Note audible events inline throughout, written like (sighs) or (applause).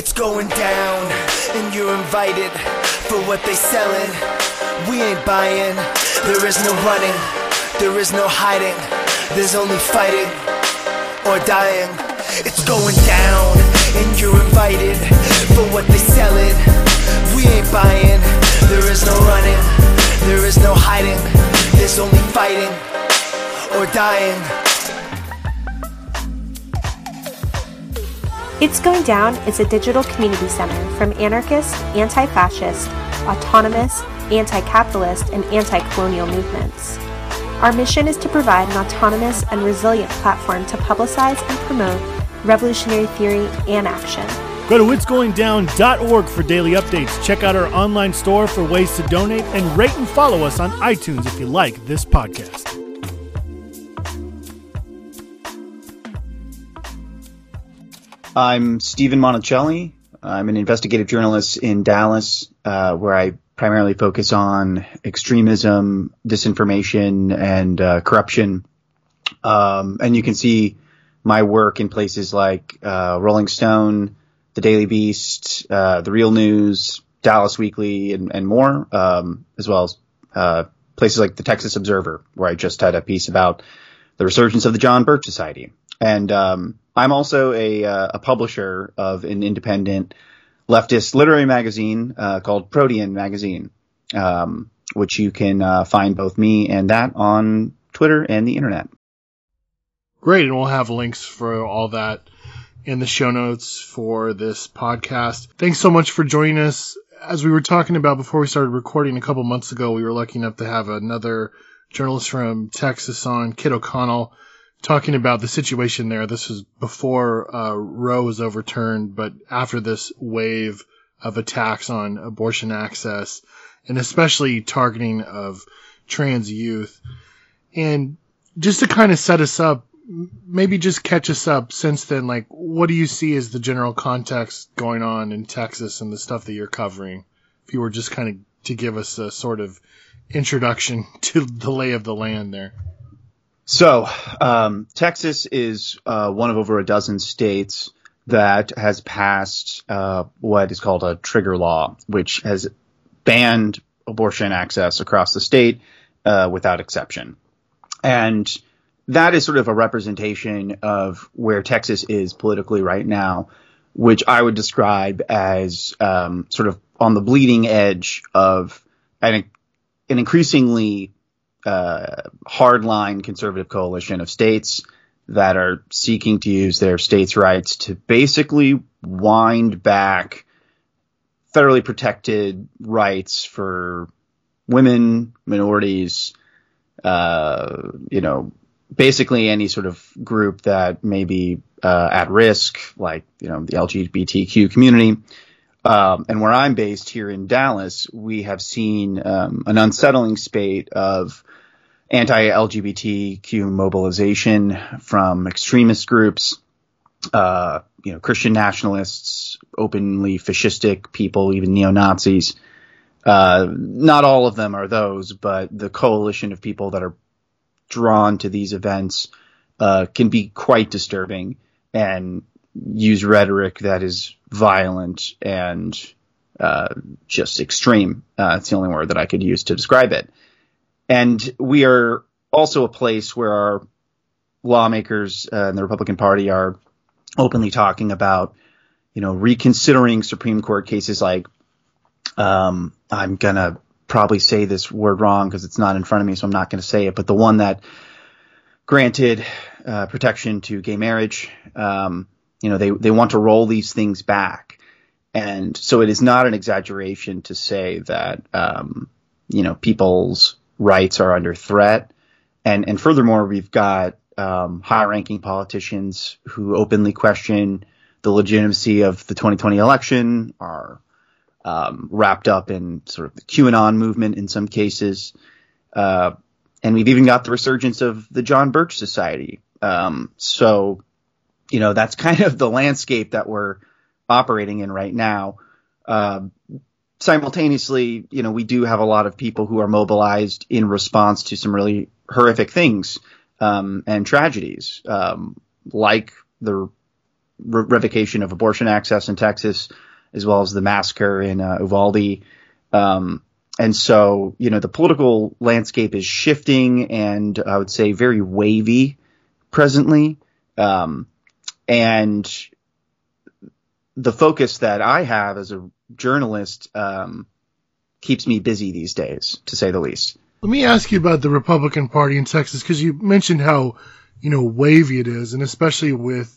It's going down, and you're invited for what they selling. We ain't buying. There is no running, there is no hiding. There's only fighting or dying. It's going down, and you're invited for what they selling. We ain't buying. There is no running, there is no hiding. There's only fighting or dying. It's Going Down is a digital community center from anarchist, anti fascist, autonomous, anti capitalist, and anti colonial movements. Our mission is to provide an autonomous and resilient platform to publicize and promote revolutionary theory and action. Go to itsgoingdown.org for daily updates. Check out our online store for ways to donate and rate and follow us on iTunes if you like this podcast. I'm Stephen Monticelli. I'm an investigative journalist in Dallas, uh, where I primarily focus on extremism, disinformation, and uh, corruption. Um, and you can see my work in places like uh, Rolling Stone, The Daily Beast, uh, The Real News, Dallas Weekly, and, and more, um, as well as uh, places like the Texas Observer, where I just had a piece about the resurgence of the John Birch Society. And um, I'm also a, uh, a publisher of an independent leftist literary magazine uh, called Protean Magazine, um, which you can uh, find both me and that on Twitter and the internet. Great, and we'll have links for all that in the show notes for this podcast. Thanks so much for joining us. As we were talking about before we started recording a couple months ago, we were lucky enough to have another journalist from Texas on, Kit O'Connell talking about the situation there. This was before uh, Roe was overturned, but after this wave of attacks on abortion access, and especially targeting of trans youth. And just to kind of set us up, maybe just catch us up since then. Like, what do you see as the general context going on in Texas and the stuff that you're covering? If you were just kind of to give us a sort of introduction (laughs) to the lay of the land there. So, um, Texas is uh, one of over a dozen states that has passed uh, what is called a trigger law, which has banned abortion access across the state uh, without exception. And that is sort of a representation of where Texas is politically right now, which I would describe as um, sort of on the bleeding edge of an, an increasingly uh, hardline conservative coalition of states that are seeking to use their states' rights to basically wind back federally protected rights for women, minorities, uh, you know, basically any sort of group that may be uh, at risk, like you know the LGBTQ community. Um, and where I'm based here in Dallas, we have seen um, an unsettling spate of anti-LGBTQ mobilization from extremist groups, uh, you know, Christian nationalists, openly fascistic people, even neo Nazis. Uh, not all of them are those, but the coalition of people that are drawn to these events uh, can be quite disturbing and use rhetoric that is violent and uh, just extreme. Uh, it's the only word that I could use to describe it. And we are also a place where our lawmakers uh, in the Republican Party are openly talking about, you know, reconsidering Supreme Court cases like, um, I'm gonna probably say this word wrong because it's not in front of me, so I'm not gonna say it, but the one that granted uh, protection to gay marriage, um, you know, they they want to roll these things back, and so it is not an exaggeration to say that, um, you know, people's rights are under threat. And, and furthermore, we've got um, high ranking politicians who openly question the legitimacy of the 2020 election, are um, wrapped up in sort of the QAnon movement in some cases. Uh, and we've even got the resurgence of the John Birch Society. Um, so, you know, that's kind of the landscape that we're operating in right now. Uh, simultaneously, you know, we do have a lot of people who are mobilized in response to some really horrific things um, and tragedies, um, like the re- revocation of abortion access in Texas, as well as the massacre in uh, Uvalde. Um, and so, you know, the political landscape is shifting and I would say very wavy presently. Um, and the focus that I have as a journalist um, keeps me busy these days, to say the least. Let me ask you about the Republican Party in Texas because you mentioned how you know wavy it is, and especially with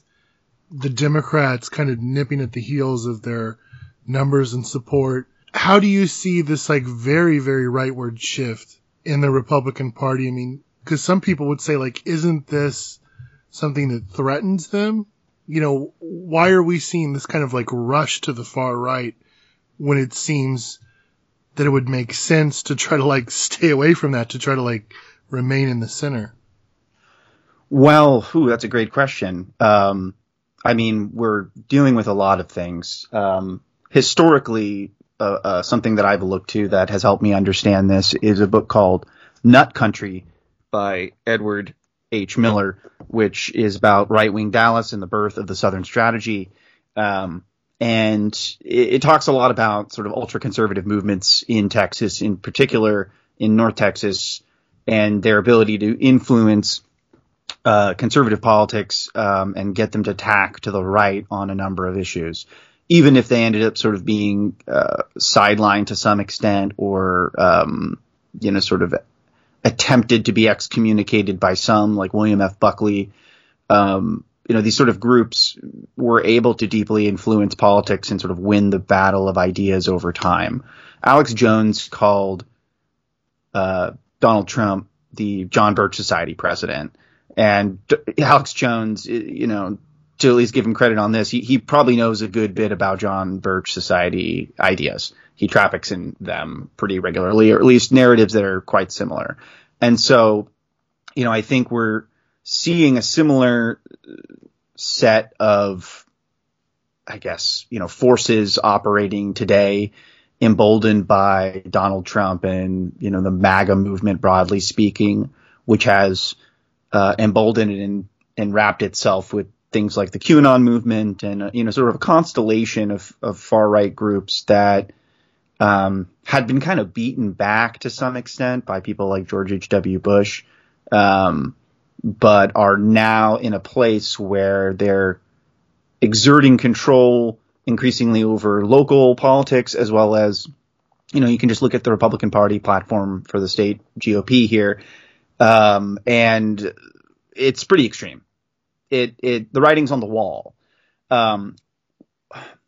the Democrats kind of nipping at the heels of their numbers and support. How do you see this like very very rightward shift in the Republican Party? I mean, because some people would say like, isn't this something that threatens them? You know, why are we seeing this kind of like rush to the far right when it seems that it would make sense to try to like (laughs) stay away from that to try to like remain in the center? Well, whew, that's a great question. Um, I mean, we're dealing with a lot of things. Um, historically, uh, uh, something that I've looked to that has helped me understand this is a book called Nut Country by Edward H. Miller, which is about right wing Dallas and the birth of the Southern strategy. Um, and it, it, talks a lot about sort of ultra conservative movements in Texas, in particular in North Texas, and their ability to influence uh, conservative politics um, and get them to tack to the right on a number of issues, even if they ended up sort of being uh, sidelined to some extent or um, you know sort of attempted to be excommunicated by some, like William F. Buckley. Um, you know, these sort of groups were able to deeply influence politics and sort of win the battle of ideas over time. Alex Jones called uh, Donald Trump the John Birch Society president. And Alex Jones, you know, to at least give him credit on this, he, he probably knows a good bit about John Birch Society ideas. He traffics in them pretty regularly, or at least narratives that are quite similar. And so, you know, I think we're seeing a similar set of, I guess, you know, forces operating today, emboldened by Donald Trump and, you know, the MAGA movement broadly speaking, which has uh, emboldened and, and wrapped itself with things like the QAnon movement and, uh, you know, sort of a constellation of, of far right groups that um, had been kind of beaten back to some extent by people like George H.W. Bush, um, but are now in a place where they're exerting control increasingly over local politics as well as, you know, you can just look at the Republican Party platform for the state GOP here um, and it's pretty extreme. It it the writing's on the wall. Um,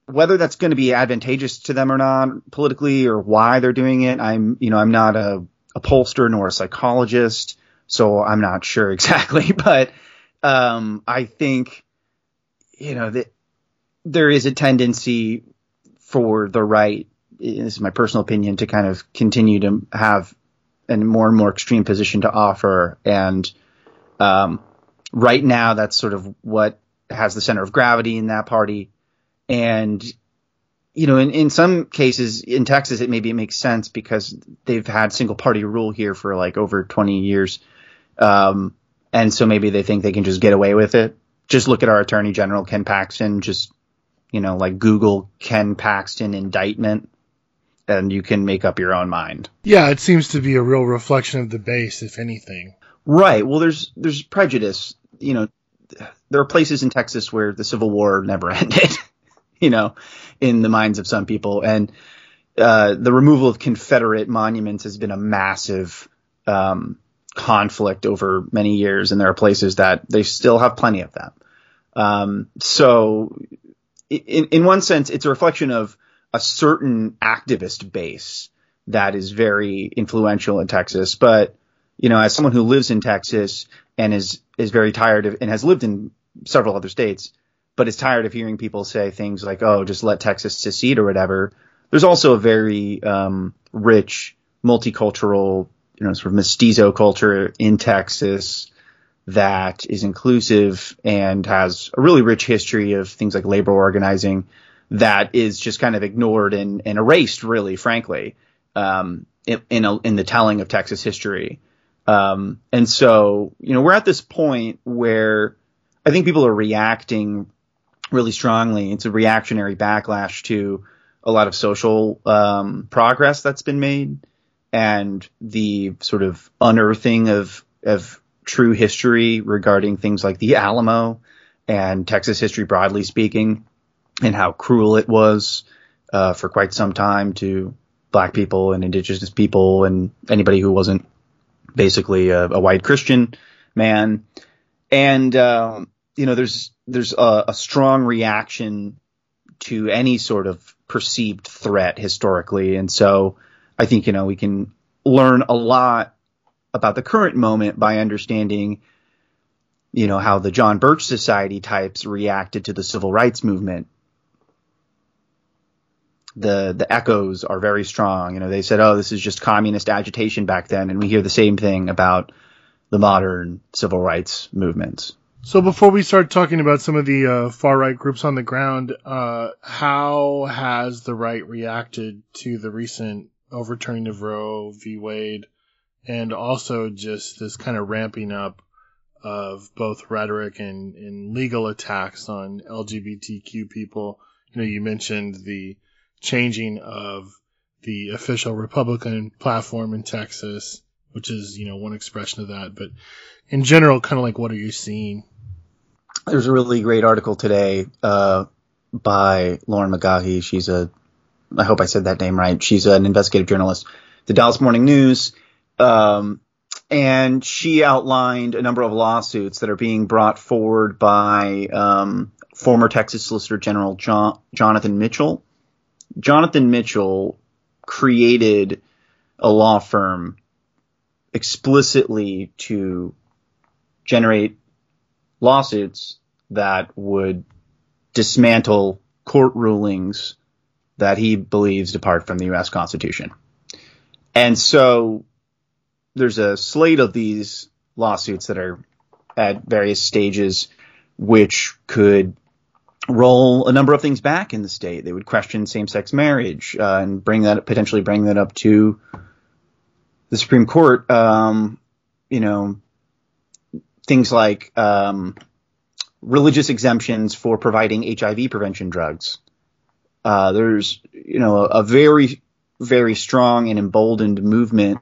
whether that's going to be advantageous to them or not politically, or why they're doing it, I'm you know I'm not a, a pollster nor a psychologist, so I'm not sure (laughs) exactly. But um, I think you know that there is a tendency for the right. This is my personal opinion to kind of continue to have a more and more extreme position to offer. And um, right now, that's sort of what has the center of gravity in that party. And you know, in, in some cases in Texas, it maybe it makes sense because they've had single party rule here for like over 20 years. Um, and so maybe they think they can just get away with it. Just look at our attorney general, Ken Paxton, just, you know, like Google Ken Paxton indictment and you can make up your own mind. Yeah, it seems to be a real reflection of the base, if anything. Right. Well, there's there's prejudice. You know, there are places in Texas where the Civil War never (laughs) ended. (laughs) you know, in the minds of some people, and uh, the removal of Confederate monuments has been a massive um, conflict over many years, and there are places that they still have plenty of them. Um, so, in, in one sense, it's a reflection of a certain activist base that is very influential in Texas. But, you know, as someone who lives in Texas and is, is very tired of, and has lived in several other states, but is tired of hearing people say things like, oh, just let Texas secede or whatever. There's also a very, um, rich multicultural, you know, sort of mestizo culture in Texas that is inclusive and has a really rich history of things like labor organizing that is just kind of ignored and, and erased, really, frankly, um, in, in, a, in, the telling of Texas history. Um, and so, you know, we're at this point where I think people are reacting really strongly. It's a reactionary backlash to a lot of social um, progress that's been made and the sort of unearthing of of true history regarding things like the Alamo and Texas history broadly speaking, and how cruel it was uh, for quite some time to black people and indigenous people and anybody who wasn't basically a, a white Christian man. And um, you know, there's there's a, a strong reaction to any sort of perceived threat historically, and so I think you know we can learn a lot about the current moment by understanding you know how the John Birch Society types reacted to the civil rights movement. The the echoes are very strong. You know, they said, "Oh, this is just communist agitation back then," and we hear the same thing about the modern civil rights movements. So before we start talking about some of the uh, far right groups on the ground, uh, how has the right reacted to the recent overturning of Roe v. Wade, and also just this kind of ramping up of both rhetoric and, and legal attacks on LGBTQ people? You know, you mentioned the changing of the official Republican platform in Texas, which is you know one expression of that, but in general, kind of like what are you seeing? There's a really great article today uh, by Lauren McGaughy. She's a, I hope I said that name right. She's an investigative journalist, the Dallas Morning News, um, and she outlined a number of lawsuits that are being brought forward by um, former Texas Solicitor General Jonathan Mitchell. Jonathan Mitchell created a law firm explicitly to generate lawsuits that would dismantle court rulings that he believes depart from the U.S. Constitution. And so there's a slate of these lawsuits that are at various stages, which could roll a number of things back in the state. They would question same-sex marriage uh, and bring that potentially bring that up to the Supreme Court. Um, you know, things like um, religious exemptions for providing HIV prevention drugs. Uh, there's, you know, a, very, very strong and emboldened movement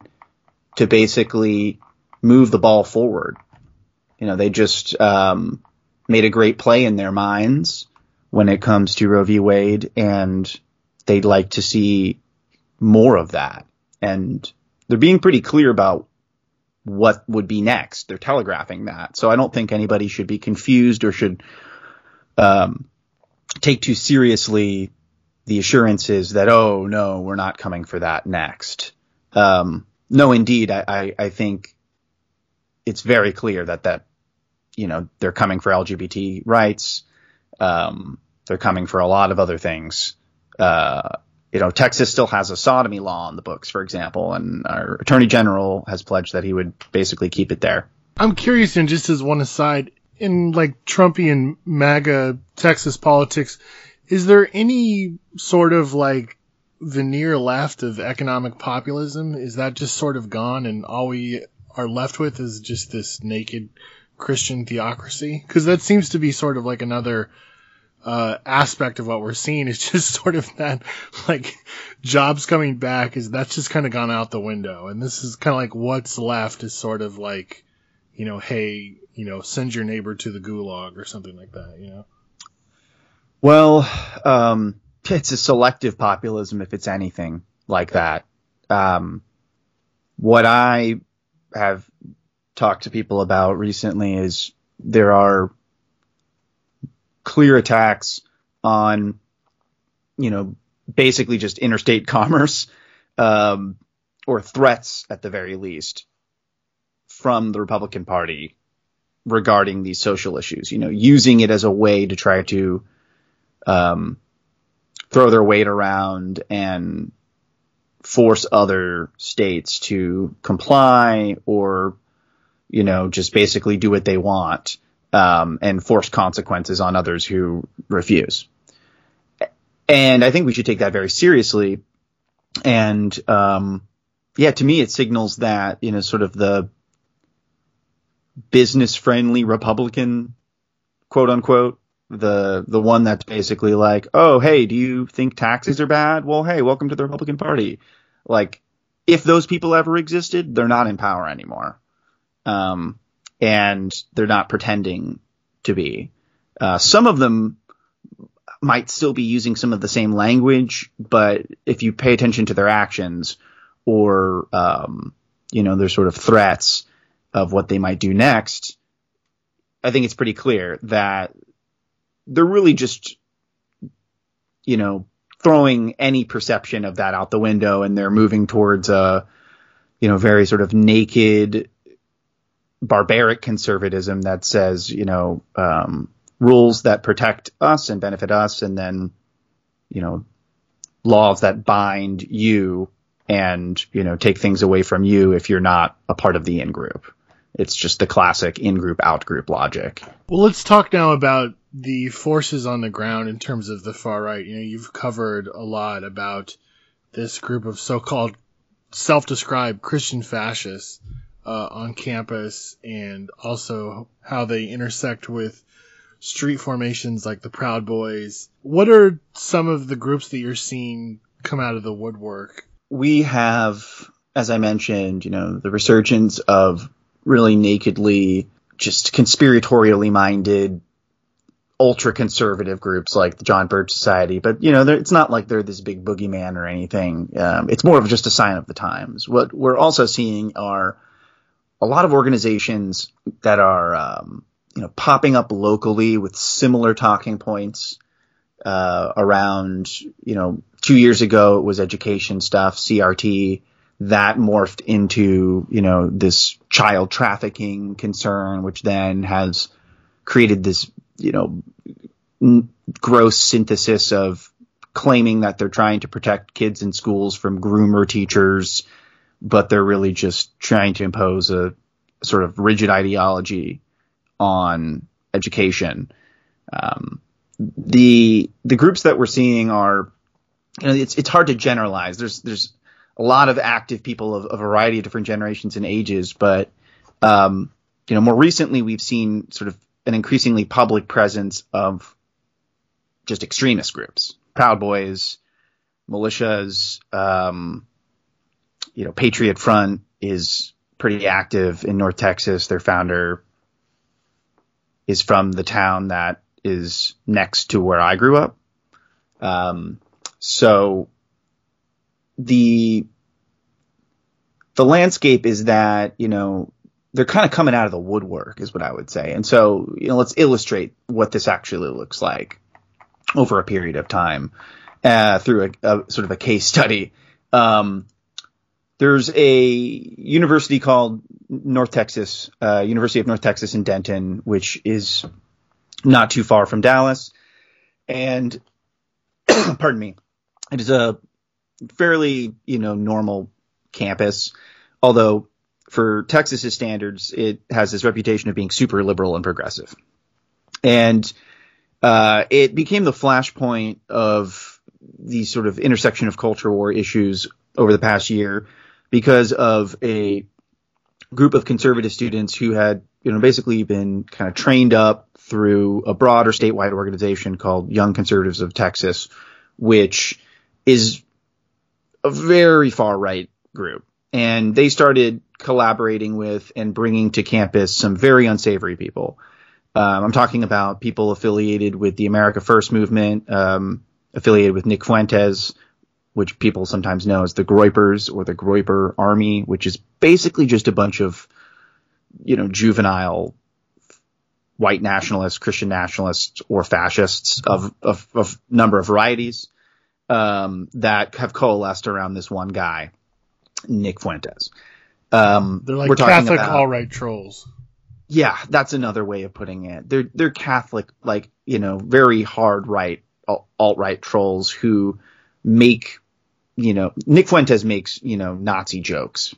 to basically move the ball forward. You know, they just um, made a great play in their minds when it comes to Roe v. Wade, and they'd like to see more of that. And they're being pretty clear about what would be next. They're telegraphing that. So I don't think anybody should be confused or should um, take too seriously the assurances that, oh, no, we're not coming for that next. Um, no, indeed, I, I, I, think it's very clear that, that, you know, they're coming for LGBT rights. Um, they're coming for a lot of other things. Uh, you know, Texas still has a sodomy law on the books, for example, and our attorney general has pledged that he would basically keep it there. I'm curious, and just as one aside, in like Trumpian MAGA Texas politics, is there any sort of like veneer left of economic populism? Is that just sort of gone, and all we are left with is just this naked Christian theocracy? Because that seems to be sort of like another uh, aspect of what we're seeing is (laughs) just sort of that like jobs coming back is that's just kind of gone out the window. And this is kind of like what's left is sort of like you know hey you know send your neighbor to the gulag or something like that you know? Well um it's a selective populism if it's anything like that. Um what i have talked to people about recently is there are clear attacks on, you know, basically just interstate (laughs) commerce, um, or threats at the very least from the Republican Party regarding these social issues, you know, using it as a way to try to, um, throw their weight around and force other states to comply or, you know, just basically do what they want um, and force consequences on others who refuse. And I think we should take that very seriously. And um, yeah, to me, it signals that you know, sort of the business-friendly Republican, quote unquote, the the one that's basically like, oh hey, do you think taxes are bad? Well, hey, welcome to the Republican Party. Like, if those people ever existed, they're not in power anymore, um, and they're not pretending to be. Uh, some of them might still be using some of the same language, but if you pay attention to their actions or um, you know their sort of threats of what they might do next, I think it's pretty clear that they're really just you know throwing any perception of that out the window and they're moving towards a you know very sort of naked barbaric conservatism that says you know um, rules that protect us and benefit us, and then, you know, laws that bind you and, you know, take things away from you if you're not a part of the in group. It's just the classic in group, out group logic. Well, let's talk now about the forces on the ground in terms of the far right. You know, you've covered a lot about this group of so called self described Christian fascists uh, on campus and also how they intersect with street formations like the Proud Boys. What are some of the groups that you're seeing come out of the woodwork? We have, as I mentioned, you know, the resurgence of really nakedly, just conspiratorially minded, ultra conservative groups like the John Birch Society. But, you know, it's not like they're this big boogeyman or anything. Um, it's more of just a sign of the times. What we're also seeing are a lot of organizations that are, um, you know, popping up locally with similar talking points uh, around, you know, two years ago it was education stuff, CRT. That morphed into, you know, this child trafficking concern, which then has created this, you know, n- gross synthesis of claiming that they're trying to protect kids in schools from groomer teachers, but they're really just trying to impose a sort of rigid ideology on education. Um, the the groups that we're seeing are, you know, it's it's hard to generalize. There's there's a lot of active people of a variety of different generations and ages, but um, you know, more recently we've seen sort of an increasingly public presence of just extremist groups, Proud Boys, militias, um, you know, Patriot Front is pretty active in North Texas. Their founder is from the town that is next to where I grew up. Um, so the the landscape is that you know they're kind of coming out of the woodwork, is what I would say. And so you know, let's illustrate what this actually looks like over a period of time uh, through a, a, sort of a case study. Um, there's a university called North Texas, uh, University of North Texas in Denton, which is not too far from Dallas. And (clears throat) pardon me, it is a fairly, you know, normal campus, although for Texas's standards, it has this reputation of being super liberal and progressive. And uh, it became the flashpoint of the sort of intersection of culture war issues over the past year because of a group of conservative students who had, you know, basically been kind of trained up through a broader statewide organization called Young Conservatives of Texas, which is a very far right group. And they started collaborating with and bringing to campus some very unsavory people. Um, I'm talking about people affiliated with the America First movement, um, affiliated with Nick Fuentes, which people sometimes know as the Groypers or the Groyper Army, which is basically just a bunch of, you know, juvenile white nationalists, Christian nationalists, or fascists of of, of number of varieties um, that have coalesced around this one guy, Nick Fuentes. Um, they're like Catholic all right trolls. Yeah, that's another way of putting it. They're they're Catholic, like you know, very hard right alt right trolls who make you know, Nick Fuentes makes, you know, Nazi jokes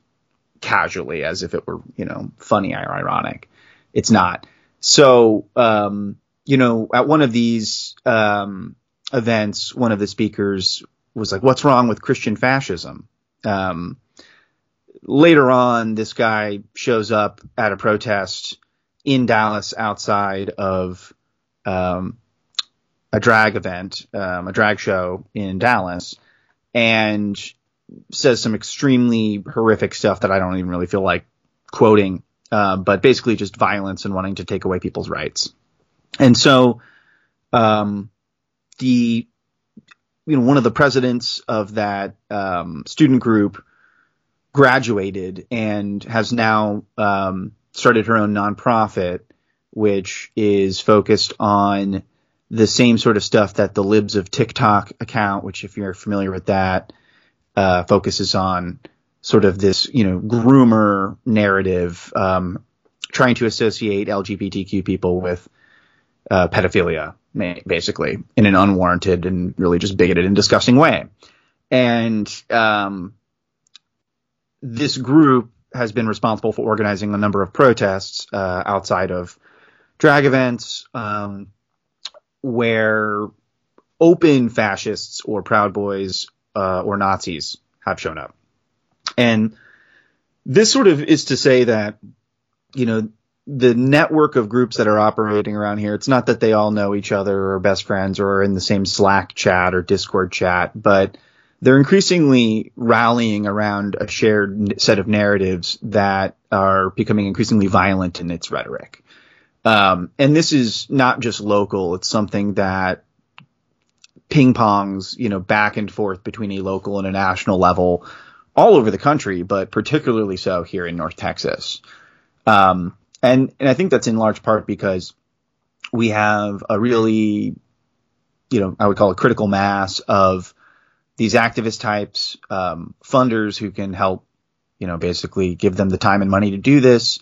casually as if it were, you know, funny or ironic. It's not. So, um, you know, at one of these um, events, one of the speakers was like, "What's wrong with Christian fascism?" Um, later on, this guy shows up at a protest in Dallas outside of um, a drag event, um, a drag show in Dallas, and says some extremely horrific stuff that I don't even really feel like quoting, uh, but basically just violence and wanting to take away people's rights. And so, um, the you know one of the presidents of that um, student group graduated and has now um, started her own nonprofit, which is focused on the same sort of stuff that the Libs of TikTok account, which if you're familiar with that, uh, focuses on sort of this, you know, groomer narrative, um, trying to associate LGBTQ people with uh, pedophilia, basically, in an unwarranted and really just bigoted and disgusting way. And um, this group has been responsible for organizing a number of protests uh, outside of drag events um, where open fascists or Proud Boys uh, or Nazis have shown up. And this sort of is to say that, you know, the network of groups that are operating around here, it's not that they all know each other or are best friends or are in the same Slack chat or Discord chat, but they're increasingly rallying around a shared set of narratives that are becoming increasingly violent in its rhetoric. Um, and this is not just local; it's something that ping pongs, you know, back and forth between a local and a national level all over the country, but particularly so here in North Texas. Um, and, and I think that's in large part because we have a really, you know, I would call it critical mass of these activist types, um, funders who can help, you know, basically give them the time and money to do this,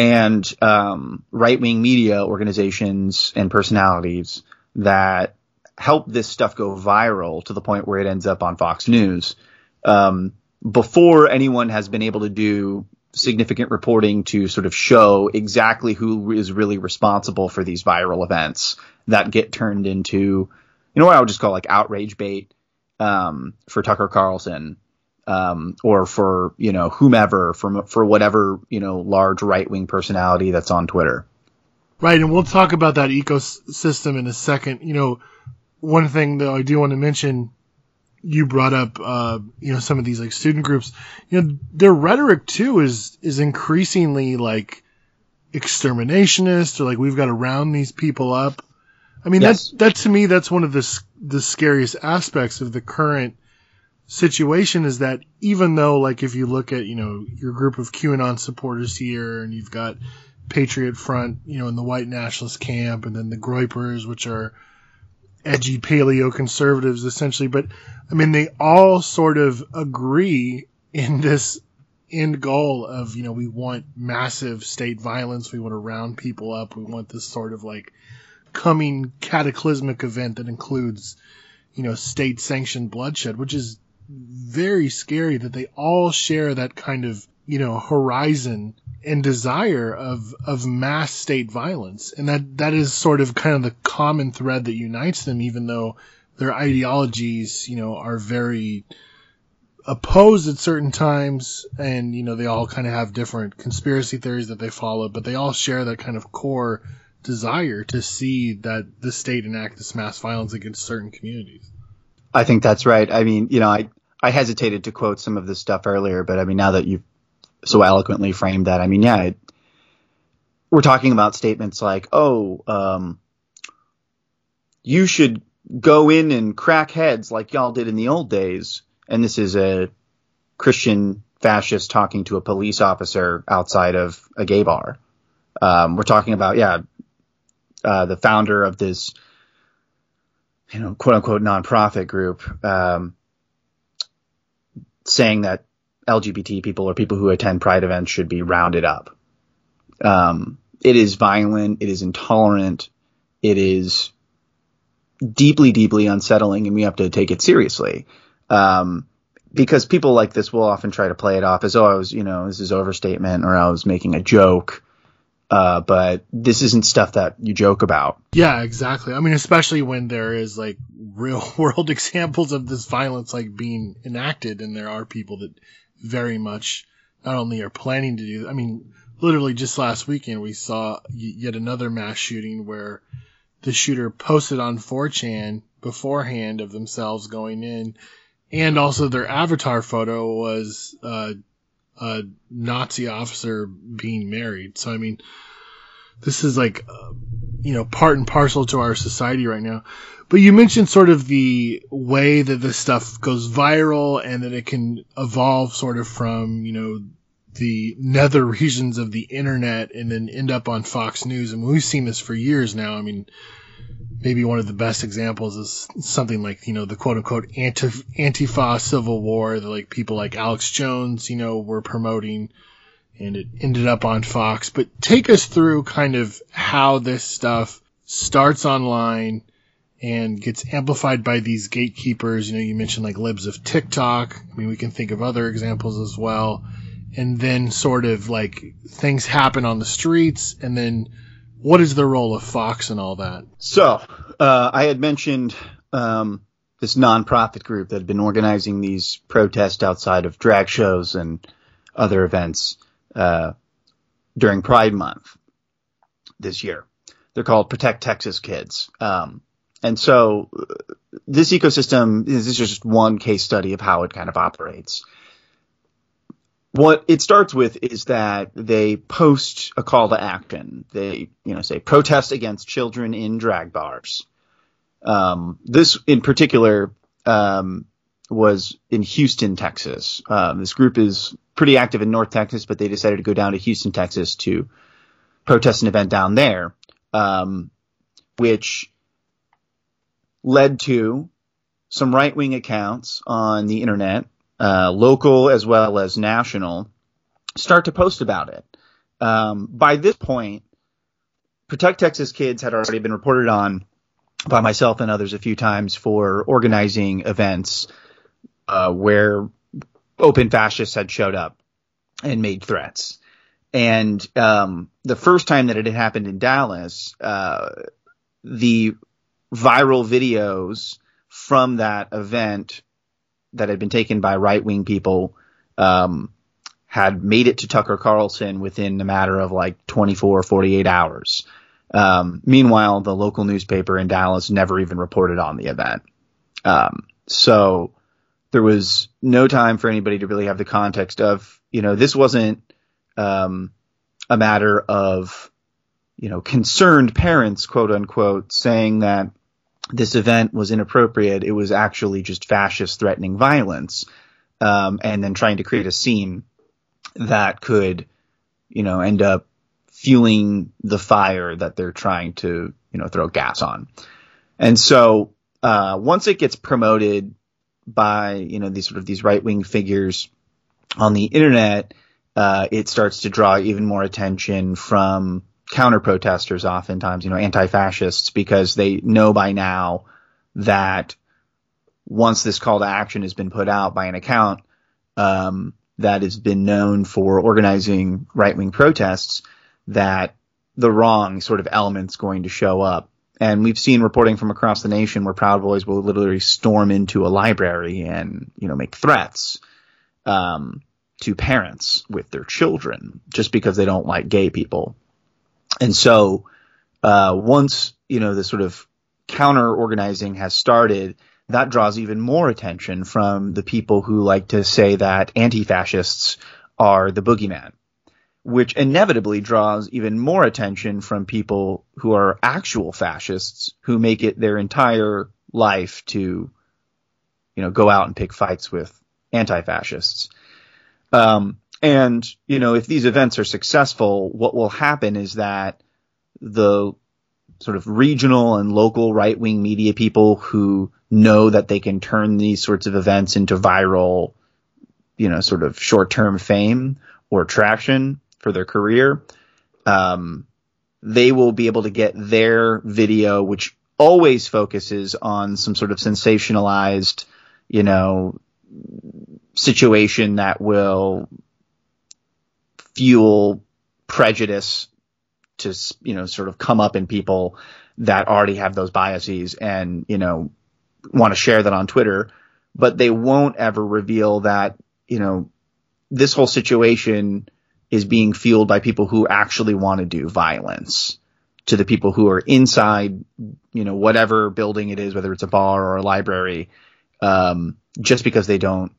and um, right wing media organizations and personalities that help this stuff go viral to the point where it ends up on Fox News. Um, before anyone has been able to do significant reporting to sort of show exactly who is really responsible for these viral events that get turned into, you know, what I would just call like outrage bait um, for Tucker Carlson um, or for you know whomever for for whatever you know large right wing personality that's on Twitter. Right, and we'll talk about that ecosystem in a second. You know, one thing that I do want to mention, you brought up, uh, you know, some of these like student groups. You know, their rhetoric too is is increasingly like exterminationist or like we've got to round these people up. I mean, yes. that that to me, that's one of the the scariest aspects of the current situation is that even though, like, if you look at you know your group of QAnon supporters here, and you've got Patriot Front, you know, in the white nationalist camp, and then the Groypers, which are edgy paleo conservatives essentially, but I mean, they all sort of agree in this end goal of, you know, we want massive state violence. We want to round people up. We want this sort of like coming cataclysmic event that includes, you know, state sanctioned bloodshed, which is very scary that they all share that kind of, you know, horizon and desire of, of mass state violence. And that, that is sort of kind of the common thread that unites them, even though their ideologies, you know, are very opposed at certain times and, you know, they all kind of have different conspiracy theories that they follow, but they all share that kind of core desire to see that the state enact this mass violence against certain communities. I think that's right. I mean, you know, I, I hesitated to quote some of this stuff earlier, but I mean, now that you've so eloquently framed that, I mean, yeah, it, we're talking about statements like, oh, um, you should go in and crack heads like y'all did in the old days. And this is a Christian fascist talking to a police officer outside of a gay bar. Um, we're talking about, yeah, uh, the founder of this, you know, quote unquote nonprofit group, um, saying that LGBT people or people who attend pride events should be rounded up. Um, it is violent. It is intolerant. It is deeply, deeply unsettling, and we have to take it seriously. Um, because people like this will often try to play it off as, oh, I was, you know, this is overstatement or I was making a joke. Uh, but this isn't stuff that you joke about. Yeah, exactly. I mean, especially when there is like real (laughs) world examples of this violence like being enacted, and there are people that very much not only are planning to do. I mean, literally just last weekend we saw yet another mass shooting where the shooter posted on 4chan beforehand of themselves going in, and also their avatar photo was uh, a Nazi officer being married. So I mean, this is like uh, you know part and parcel to our society right now. But you mentioned sort of the way that this stuff goes viral and that it can evolve sort of from you know the nether regions of the internet and then end up on Fox News. And we've seen this for years now. I mean, maybe one of the best examples is something like, you know, the quote unquote Antif- Antifa civil war that like people like Alex Jones, you know, were promoting and it ended up on Fox. But take us through kind of how this stuff starts online and gets amplified by these gatekeepers. You know, you mentioned like libs of TikTok. I mean, we can think of other examples as well and then sort of like things happen on the streets and then what is the role of Fox and all that? So, uh, I had mentioned um, this nonprofit group that had been organizing these protests outside of drag shows and other events uh, during Pride Month this year. They're called Protect Texas Kids. Um, and so uh, this ecosystem is, is just one case study of how it kind of operates what it starts with is that they post a call to action. They, you know, say protest against children in drag bars. Um, this in particular um, was in Houston, Texas. Um, this group is pretty active in North Texas, but they decided to go down to Houston, Texas to protest an event down there, um, which led to some right wing accounts on the internet uh, local as well as national, start to post about it. Um, by this point, Protect Texas Kids had already been reported on by myself and others a few times for organizing events uh, where open fascists had showed up and made threats. And um, the first time that it had happened in Dallas, uh, the viral videos from that event that had been taken by right wing people um, had made it to Tucker Carlson within a matter of like 24, or 48 hours. Um, meanwhile, the local newspaper in Dallas never even reported on the event. Um, so there was no time for anybody to really have the context of, you know, this wasn't um, a matter of, you know, concerned parents, quote unquote, saying that this event was inappropriate. It was actually just fascists threatening violence, um, and then trying to create a scene that could, you know, end up fueling the fire that they're trying to, you know, throw gas on. And so, uh, once it gets promoted by, you know, these sort of these right wing figures on the internet, uh, it starts to draw even more attention from counter protesters oftentimes, you know, anti-fascists because they know by now that once this call to action has been put out by an account um, that has been known for organizing right-wing protests, that the wrong sort of elements going to show up. And we've seen reporting from across the nation where Proud Boys will literally storm into a library and, you know, make threats um, to parents with their children just because they don't like gay people. And so, uh, once, you know, the sort of counter organizing has started, that draws even more attention from the people who like to say that anti-fascists are the boogeyman, which inevitably draws even more attention from people who are actual fascists who make it their entire life to, you know, go out and pick fights with anti-fascists. Um, and, you know, if these events are successful, what will happen is that the sort of regional and local right wing media people who know that they can turn these sorts of events into viral, you know, sort of short term fame or traction for their career, um, they will be able to get their video, which always focuses on some sort of sensationalized, you know, situation that will fuel prejudice to you know sort of come up in people that already have those biases and you know want to share that on Twitter, but they won't ever reveal that you know this whole situation is being fueled by people who actually want to do violence to the people who are inside, you know, whatever building it is, whether it's a bar or a library, um, just because they don't,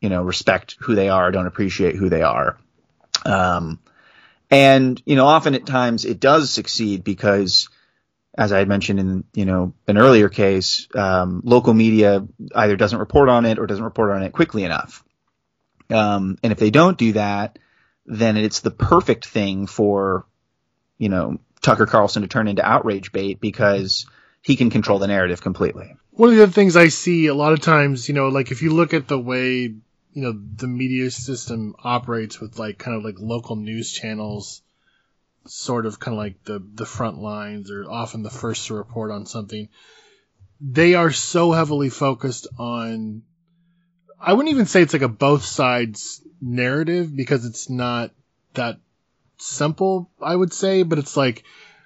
you know, respect who they are, don't appreciate who they are. Um, and, you know, often at times it does succeed because, as I had mentioned in, you know, an earlier case, um, local media either doesn't report on it or doesn't report on it quickly enough. Um, and if they don't do that, then it's the perfect thing for, you know, Tucker Carlson to turn into outrage bait because he can control the narrative completely. One of the things I see a lot of times, you know, like if you look at the way, you know, the media system operates with like kind of like local news channels, sort of kind of like the, the front lines or often the first to report on something. They are so heavily focused on, I wouldn't even say it's like a both sides narrative because it's not that simple, I would say, but it's like,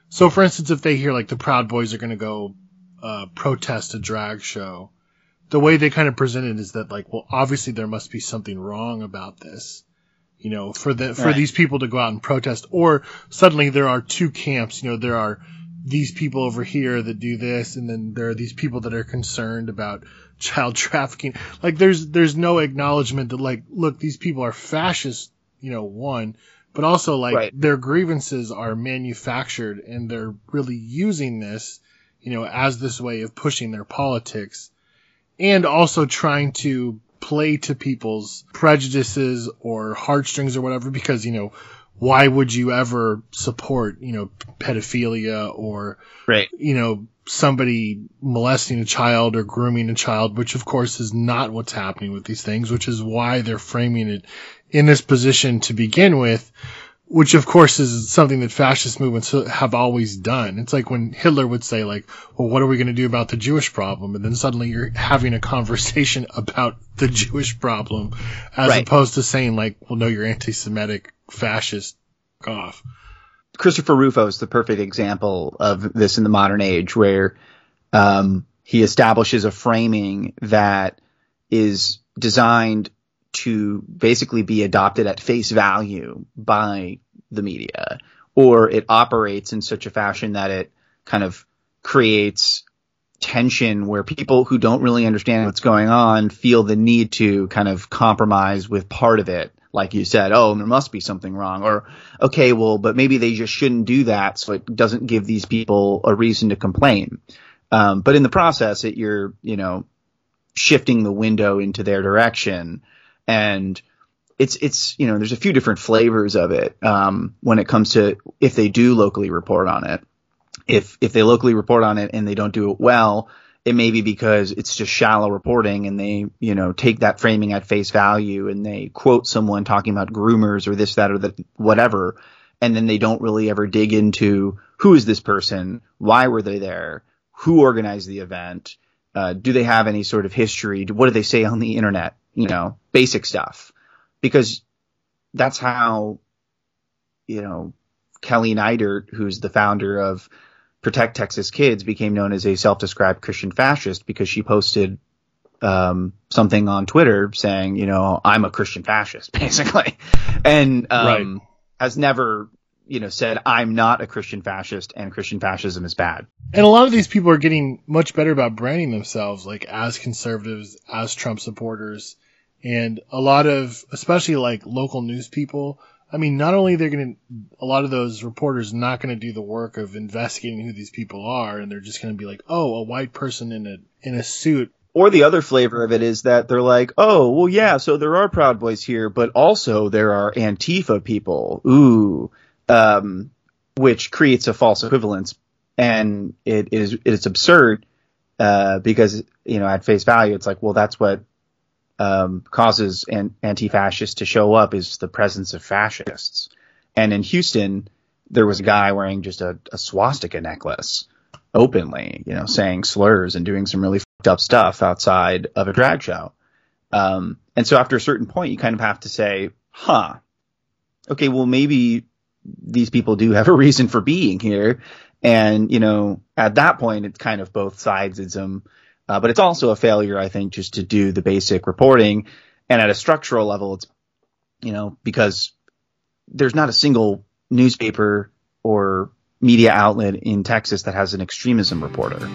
so for instance, if they hear like the Proud Boys are going to go uh, protest a drag show, the way they kind of present it is that like, well, obviously there must be something wrong about this, you know, for the for Right. these people to go out and protest, or suddenly there are two camps, you know, there are these people over here that do this, and then there are these people that are concerned about (laughs) child trafficking. Like, there's there's no acknowledgement that like, look, these people are fascist, you know, one, but also like Right. their grievances are manufactured, and they're really using this, you know, as this way of pushing their politics, and also trying to play to people's prejudices or heartstrings or whatever, because you know. Why would you ever support, you know, pedophilia or Right. you know, somebody molesting a child or grooming a child, which of course is not what's happening with these things, which is why they're framing it in this position to begin with, which of course is something that fascist movements have always done. It's like when Hitler would say like, well, what are we going to do about the Jewish problem? And then suddenly you're having a conversation (laughs) about the Jewish problem as Right. opposed to saying like, well, no, you're anti-Semitic, fascist, off. Christopher Rufo is the perfect example of this in the modern age, where um, he establishes a framing that is designed to basically be adopted at face value by the media, or it operates in such a fashion that it kind of creates tension where people who don't really understand what's going on feel the need to kind of compromise with part of it. Like you said, oh, there must be something wrong. Or, okay, well, but maybe they just shouldn't do that so it doesn't give these people a reason to complain. Um, but in the process, it, you're, you know, shifting the window into their direction. And it's, it's, you know, there's a few different flavors of it, um, when it comes to if they do locally report on it. If, if they locally report on it and they don't do it well, it may be because it's just shallow reporting and they, you know, take that framing at face value and they quote someone talking about groomers or this, that, or that, whatever. And then they don't really ever dig into who is this person? Why were they there? Who organized the event? Uh, do they have any sort of history? What do they say on the internet? You know, basic stuff. Because that's how, you know, Kelly Neidert, who's the founder of Protect Texas Kids, became known as a self-described Christian fascist because she posted um, something on Twitter saying, you know, I'm a Christian fascist, (laughs) basically, and um, has never, you know, said I'm not a Christian fascist and Christian fascism is bad. And a lot of these people are getting much better about branding themselves, like as conservatives, as Trump supporters, and a lot of, especially like local news people. I mean, not only they're going to, a lot of those reporters not going to do the work of investigating who these people are, and they're just going to be like, oh, a white person in a in a suit. Or the other flavor of it is that they're like, oh, well, yeah, so there are Proud Boys here, but also there are Antifa people. Ooh, um, which creates a false equivalence, and it is it's absurd uh, because you know at face value it's like, well, that's what um, causes an anti-fascists to show up is the presence of fascists. And in Houston, there was a guy wearing just a, a swastika necklace openly, you know, saying slurs and doing some really fucked up stuff outside of a drag show. Um, and so after a certain point, you kind of have to say, huh, okay, well, maybe these people do have a reason for being here. And, you know, at that point, it's kind of both sides sidesism, uh, but it's also a failure, I think, just to do the basic reporting. And at a structural level, it's, you know, because there's not a single newspaper or media outlet in Texas that has an extremism reporter.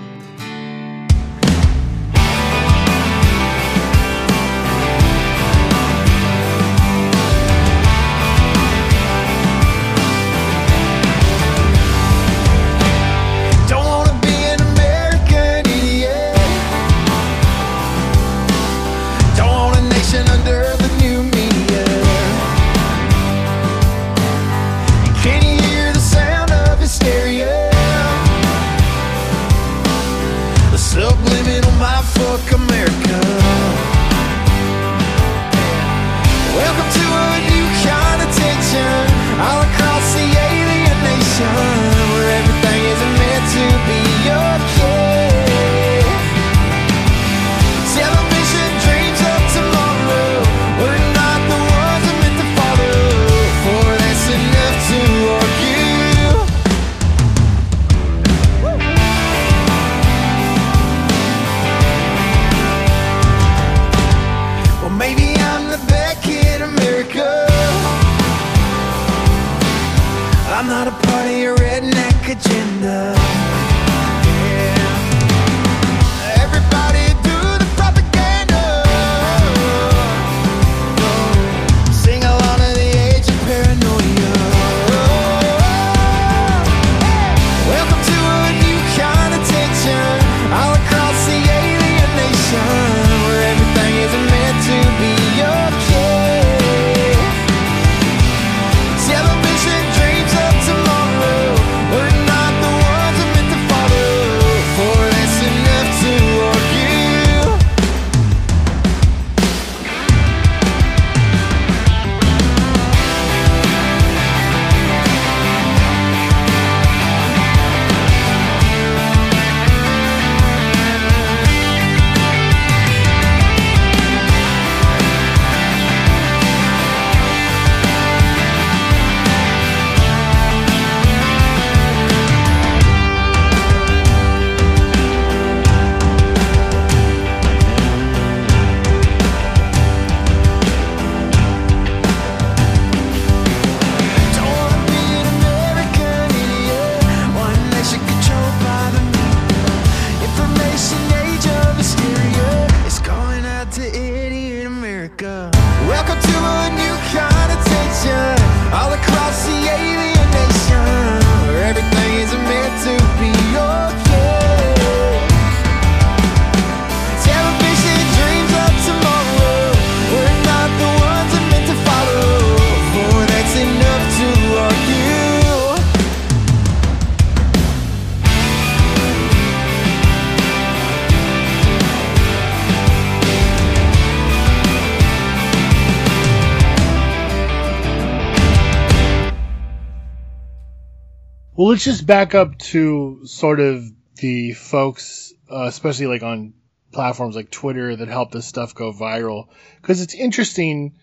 Well, let's just back up to sort of the folks, uh, especially like on platforms like Twitter that help this stuff go viral. Cause it's interesting,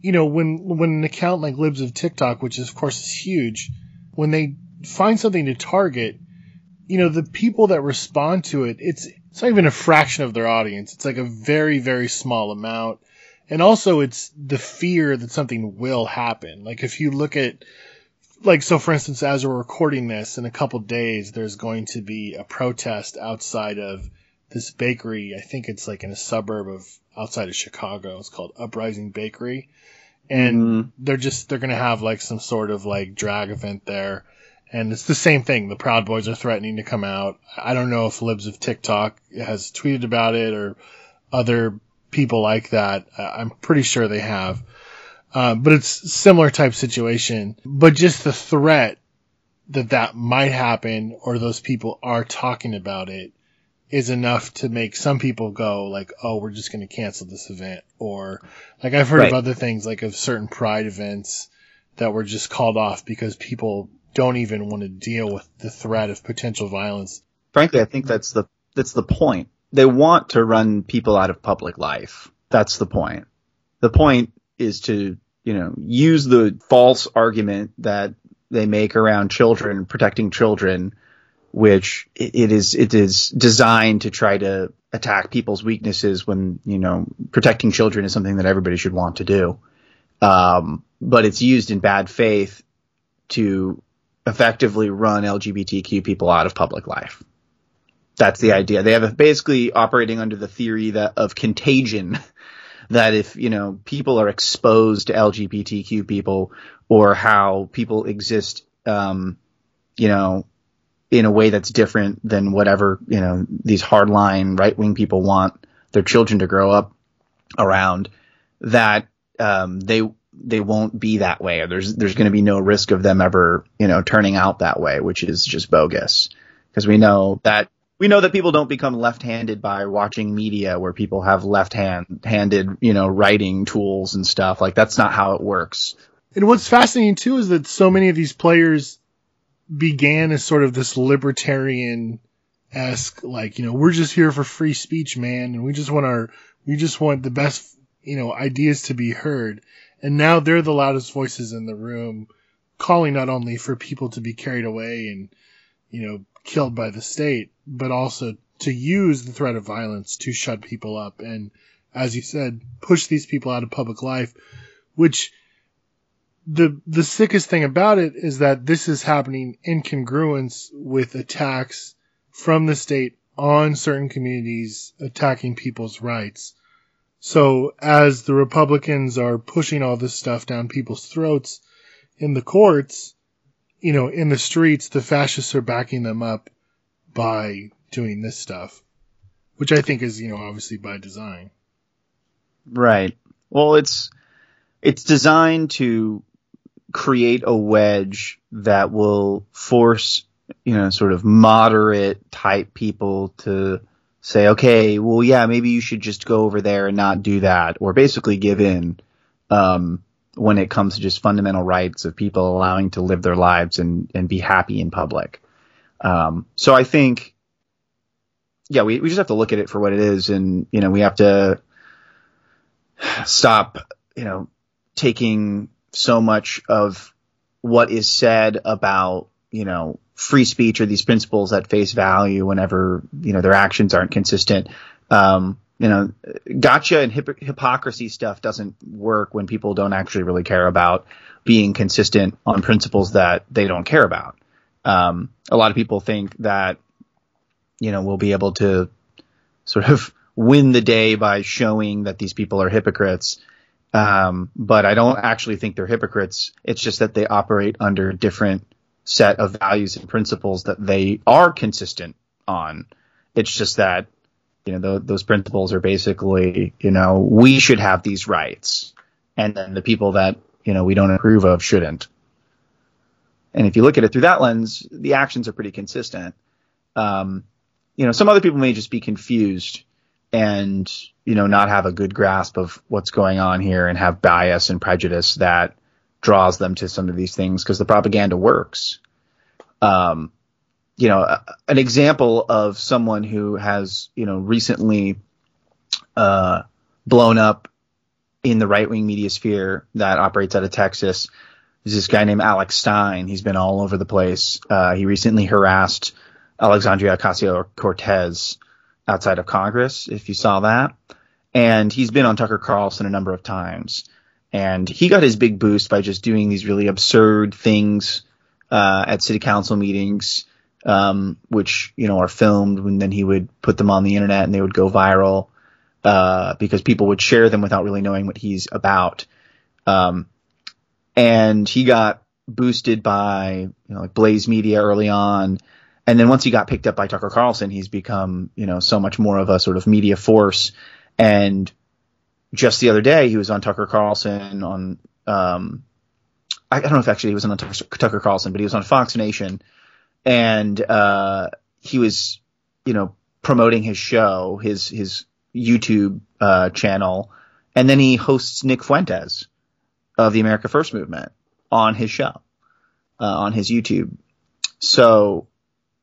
you know, when, when an account like Libs of TikTok, which is, of course is huge, when they find something to target, you know, the people that respond to it, it's, it's not even a fraction of their audience. It's like a very, very small amount. And also it's the fear that something will happen. Like if you look at, like so for instance as we're recording this in a couple days there's going to be a protest outside of this bakery. I think it's like in a suburb of outside of chicago. It's called uprising bakery. And Mhm. they're just they're going to have like some sort of like drag event there. And it's the same thing. The proud boys are threatening to come out. I don't know if libs of tiktok has tweeted about it or other people like that. I'm pretty sure they have uh, but it's similar type situation. But just the threat that that might happen or those people are talking about it is enough to make some people go like, oh, we're just going to cancel this event. Or like I've heard Right. of other things like of certain pride events that were just called off because people don't even want to deal with the threat of potential violence. Frankly, I think that's the that's the point. They want to run people out of public life. That's the point. The point is to, you know, use the false argument that they make around children, protecting children, which it, is it is designed to try to attack people's weaknesses when, you know, protecting children is something that everybody should want to do. Um, but it's used in bad faith to effectively run LGBTQ people out of public life. That's the idea. They have a, basically operating under the theory that of contagion (laughs) that if, you know, people are exposed to LGBTQ people or how people exist, um, you know, in a way that's different than whatever, you know, these hardline right wing people want their children to grow up around, that, um, they, they won't be that way or there's, there's going to be no risk of them ever, you know, turning out that way, which is just bogus. Cause we know that we know that people don't become left-handed by watching media where people have left-handed, you know, writing tools and stuff. Like that's not how it works. And what's fascinating too is that so many of these players began as sort of this libertarian esque, like, you know, we're just here for free speech, man, and we just want our, we just want the best, you know, ideas to be heard. And now they're the loudest voices in the room, calling not only for people to be carried away and, you know, killed by the state, but also to use the threat of violence to shut people up and, as you said, push these people out of public life, which the the sickest thing about it is that this is happening in congruence with attacks from the state on certain communities attacking people's rights. So as the Republicans are pushing all this stuff down people's throats in the courts, you know, in the streets, the fascists are backing them up by doing this stuff, which I think is, you know, obviously by design. Right. Well, it's it's designed to create a wedge that will force, you know, sort of moderate type people to say, okay, well, yeah, maybe you should just go over there and not do that, or basically give in um, when it comes to just fundamental rights of people allowing to live their lives and, and be happy in public. Um, so I think, yeah, we, we just have to look at it for what it is. And, you know, we have to stop, you know, taking so much of what is said about, you know, free speech or these principles at face value whenever, you know, their actions aren't consistent. Um, you know, gotcha and hip- hypocrisy stuff doesn't work when people don't actually really care about being consistent on principles that they don't care about. Um, a lot of people think that, you know, we'll be able to sort of (laughs) win the day by showing that these people are hypocrites. Um, but I don't actually think they're hypocrites. It's just that they operate under a different set of values and principles that they are consistent on. It's just that, you know, those principles are basically, you know, we should have these rights. And then the people that, you know, we don't approve of shouldn't. And if you look at it through that lens, the actions are pretty consistent. Um, you know, some other people may just be confused and, you know, not have a good grasp of what's going on here and have bias and prejudice that draws them to some of these things because the propaganda works. Um, you know, an example of someone who has, you know, recently, uh, blown up in the right wing media sphere that operates out of Texas is this guy named Alex Stein. He's been all over the place. Uh, he recently harassed Alexandria Ocasio Cortez outside of Congress, if you saw that. And he's been on Tucker Carlson a number of times. And he got his big boost by just doing these really absurd things uh, at city council meetings, um, which you know are filmed, and then he would put them on the internet and they would go viral uh, because people would share them without really knowing what he's about. Um, and he got boosted by you know like Blaze Media early on, and then once he got picked up by Tucker Carlson, he's become you know so much more of a sort of media force. And just the other day, he was on Tucker Carlson on um, I, I don't know if actually he was on Tucker, Tucker Carlson, but he was on Fox Nation, and uh, he was you know promoting his show, his his YouTube uh, channel, and then he hosts Nick Fuentes of the America First movement on his show, uh, on his YouTube. So,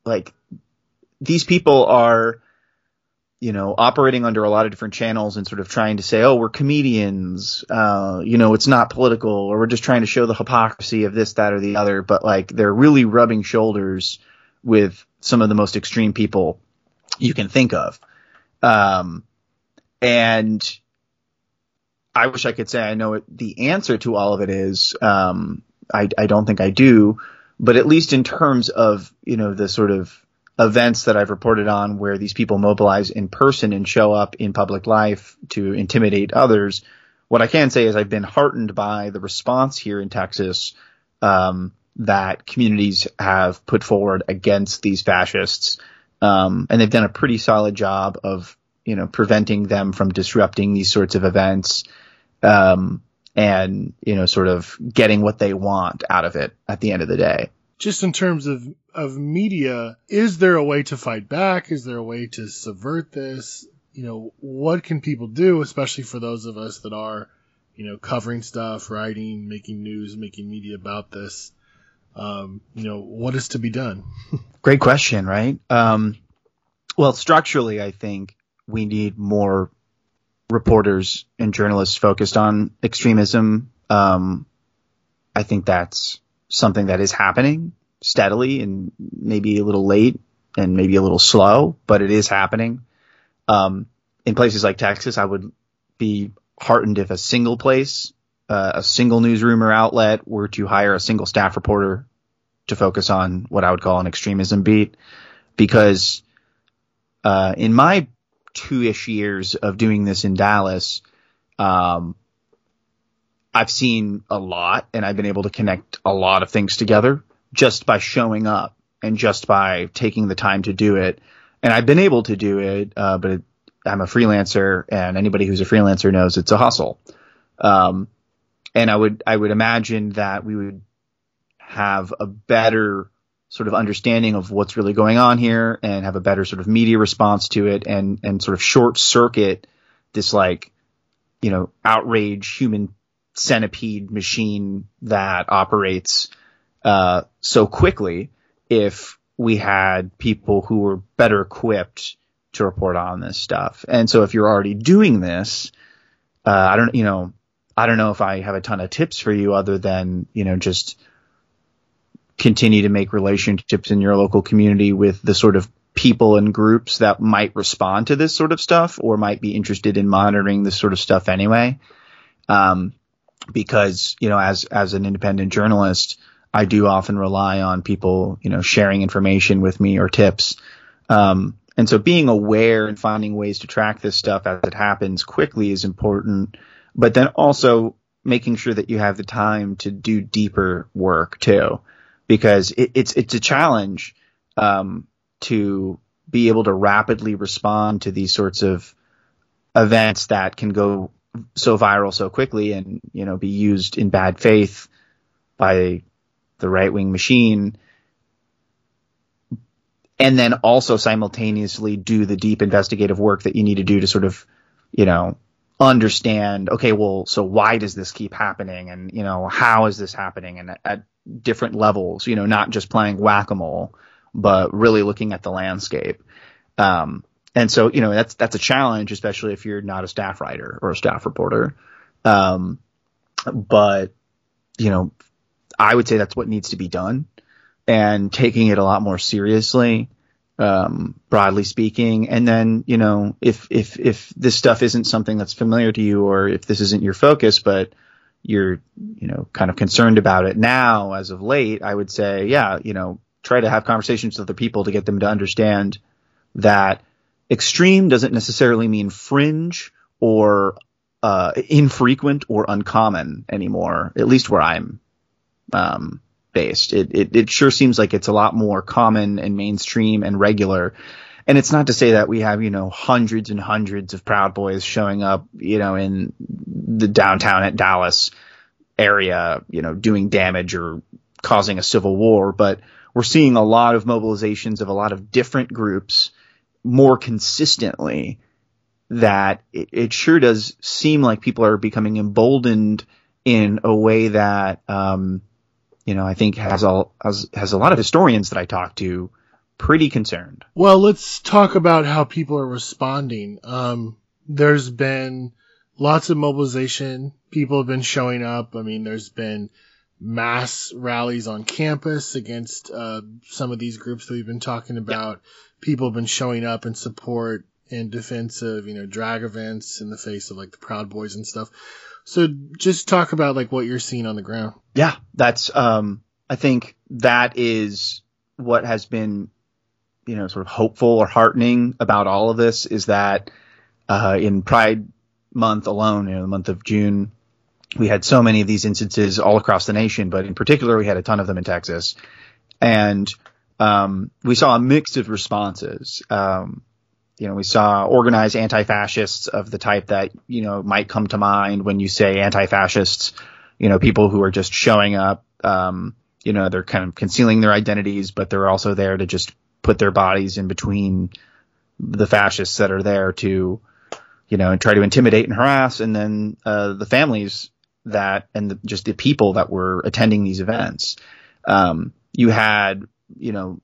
like, these people are, you know, operating under a lot of different channels and sort of trying to say, oh, we're comedians, uh, you know, it's not political, or we're just trying to show the hypocrisy of this, that, or the other. But like, they're really rubbing shoulders with some of the most extreme people you can think of. Um, and I wish I could say I know it, the answer to all of it is. Um, I, I don't think I do, but at least in terms of you know the sort of events that I've reported on where these people mobilize in person and show up in public life to intimidate others, what I can say is I've been heartened by the response here in Texas um, that communities have put forward against these fascists, um, and they've done a pretty solid job of you know preventing them from disrupting these sorts of events. Um, and you know, sort of getting what they want out of it at the end of the day. Just in terms of of media, is there a way to fight back? Is there a way to subvert this? You know, what can people do, especially for those of us that are, you know, covering stuff, writing, making news, making media about this? Um, you know, what is to be done? (laughs) Great question, right? Um, well, structurally, I think we need more reporters and journalists focused on extremism. Um, I think that's something that is happening steadily and maybe a little late and maybe a little slow, but it is happening. Um, in places like Texas, I would be heartened if a single place, uh, a single newsroom or outlet were to hire a single staff reporter to focus on what I would call an extremism beat, because uh, in my two-ish years of doing this in Dallas, um, I've seen a lot and I've been able to connect a lot of things together just by showing up and just by taking the time to do it. And I've been able to do it, uh, but it, I'm a freelancer and anybody who's a freelancer knows it's a hustle. Um, and I would, I would imagine that we would have a better sort of understanding of what's really going on here and have a better sort of media response to it and and sort of short circuit this like you know outrage human centipede machine that operates uh, so quickly if we had people who were better equipped to report on this stuff. And so if you're already doing this, uh, I don't, you know, I don't know if I have a ton of tips for you other than, you know, just continue to make relationships in your local community with the sort of people and groups that might respond to this sort of stuff or might be interested in monitoring this sort of stuff anyway. Um, because, you know, as, as an independent journalist, I do often rely on people, you know, sharing information with me or tips. Um, and so being aware and finding ways to track this stuff as it happens quickly is important, but then also making sure that you have the time to do deeper work too because it, it's it's a challenge um, to be able to rapidly respond to these sorts of events that can go so viral so quickly and you know be used in bad faith by the right wing machine and then also simultaneously do the deep investigative work that you need to do to sort of you know understand okay well so why does this keep happening and you know how is this happening and at, different levels, you know, not just playing whack-a-mole, but really looking at the landscape. Um, and so, you know, that's, that's a challenge, especially if you're not a staff writer or a staff reporter. Um, but, you know, I would say that's what needs to be done and taking it a lot more seriously, um, broadly speaking. And then, you know, if, if, if this stuff isn't something that's familiar to you or if this isn't your focus, but you're, you know, kind of concerned about it now as of late, I would say, yeah, you know, try to have conversations with other people to get them to understand that extreme doesn't necessarily mean fringe or uh, infrequent or uncommon anymore, at least where I'm um, based. It, it, it sure seems like it's a lot more common and mainstream and regular and it's not to say that we have, you know, hundreds and hundreds of Proud Boys showing up, you know, in the downtown at Dallas area, you know, doing damage or causing a civil war, but we're seeing a lot of mobilizations of a lot of different groups more consistently that it, it sure does seem like people are becoming emboldened in a way that, um, you know, I think has all, has, has a lot of historians that I talk to pretty concerned. Well, let's talk about how people are responding. Um, there's been lots of mobilization. People have been showing up. I mean, there's been mass rallies on campus against uh, some of these groups that we've been talking about. People have been showing up in support and defense of, you know, drag events in the face of like the Proud Boys and stuff. So just talk about like what you're seeing on the ground. Yeah, that's um I think that is what has been, you know, sort of hopeful or heartening about all of this is that uh, in Pride Month alone, you know, the month of June, we had so many of these instances all across the nation, but in particular, we had a ton of them in Texas, and um, we saw a mix of responses. Um, you know, we saw organized anti-fascists of the type that you know might come to mind when you say anti-fascists. You know, people who are just showing up. Um, you know, they're kind of concealing their identities, but they're also there to just put their bodies in between the fascists that are there to, you know, try to intimidate and harass, and then uh, the families that and the, just the people that were attending these events. Um, you had, you know,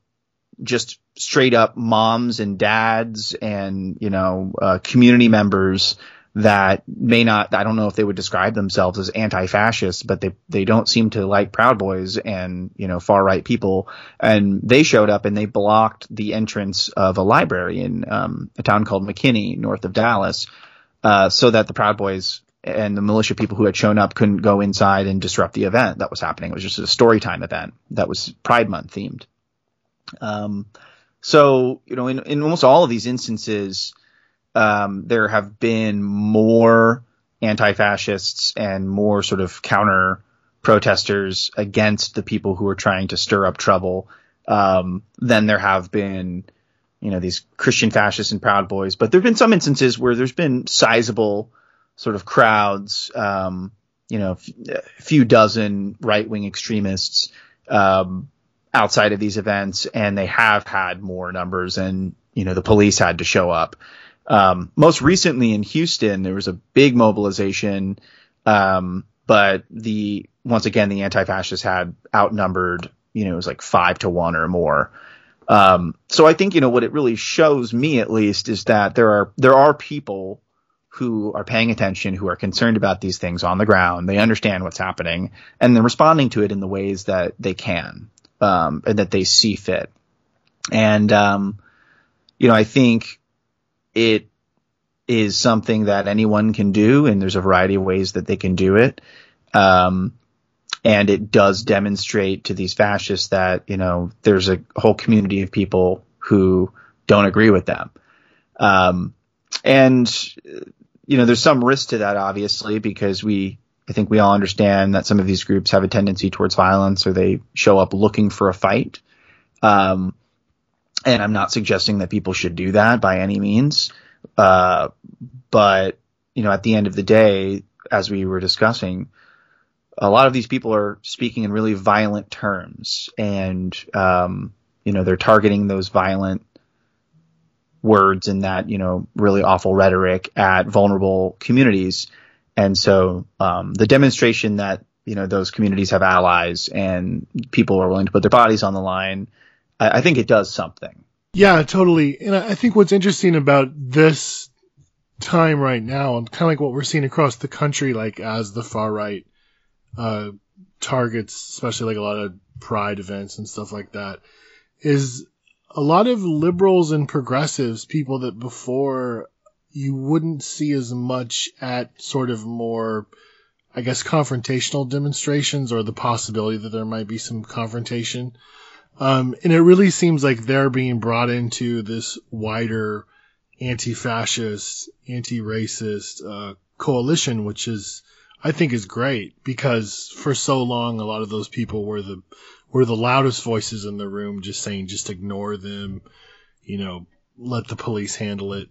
just straight up moms and dads and you know uh, community members that may not I don't know if they would describe themselves as anti-fascist, but they they don't seem to like Proud Boys and you know far right people, and they showed up and they blocked the entrance of a library in um, a town called McKinney, north of Dallas, uh, so that the Proud Boys and the militia people who had shown up couldn't go inside and disrupt the event that was happening. It was just a story time event that was Pride Month themed. Um, so you know, in, in almost all of these instances um, there have been more anti-fascists and more sort of counter protesters against the people who are trying to stir up trouble um, than there have been, you know, these Christian fascists and Proud Boys. But there have been some instances where there's been sizable sort of crowds, um, you know, a few dozen right-wing extremists um, outside of these events, and they have had more numbers, and you know, the police had to show up. Um, most recently in Houston, there was a big mobilization, um, but the once again the anti-fascists had outnumbered. You know, it was like five to one or more. Um, so I think you know what it really shows me at least is that there are there are people who are paying attention, who are concerned about these things on the ground. They understand what's happening, and they're responding to it in the ways that they can um, and that they see fit. And um, you know, I think it is something that anyone can do, and there's a variety of ways that they can do it. Um, and it does demonstrate to these fascists that you know there's a whole community of people who don't agree with them. Um, and you know, there's some risk to that, obviously, because we, I think we all understand that some of these groups have a tendency towards violence, or they show up looking for a fight. Um, and I'm not suggesting that people should do that by any means. Uh, but you know, at the end of the day, as we were discussing, a lot of these people are speaking in really violent terms, and um, you know, they're targeting those violent words and that you know really awful rhetoric at vulnerable communities. And so um, the demonstration that you know those communities have allies and people are willing to put their bodies on the line, I, I think it does something. Yeah, totally. And I think what's interesting about this time right now, and kind of like what we're seeing across the country, like as the far right uh, targets, especially like a lot of pride events and stuff like that, is a lot of liberals and progressives, people that before you wouldn't see as much at sort of more, I guess, confrontational demonstrations or the possibility that there might be some confrontation. Um, and it really seems like they're being brought into this wider anti-fascist, anti-racist uh, coalition, which is, I think, is great because for so long a lot of those people were the were the loudest voices in the room, just saying, just ignore them, you know, let the police handle it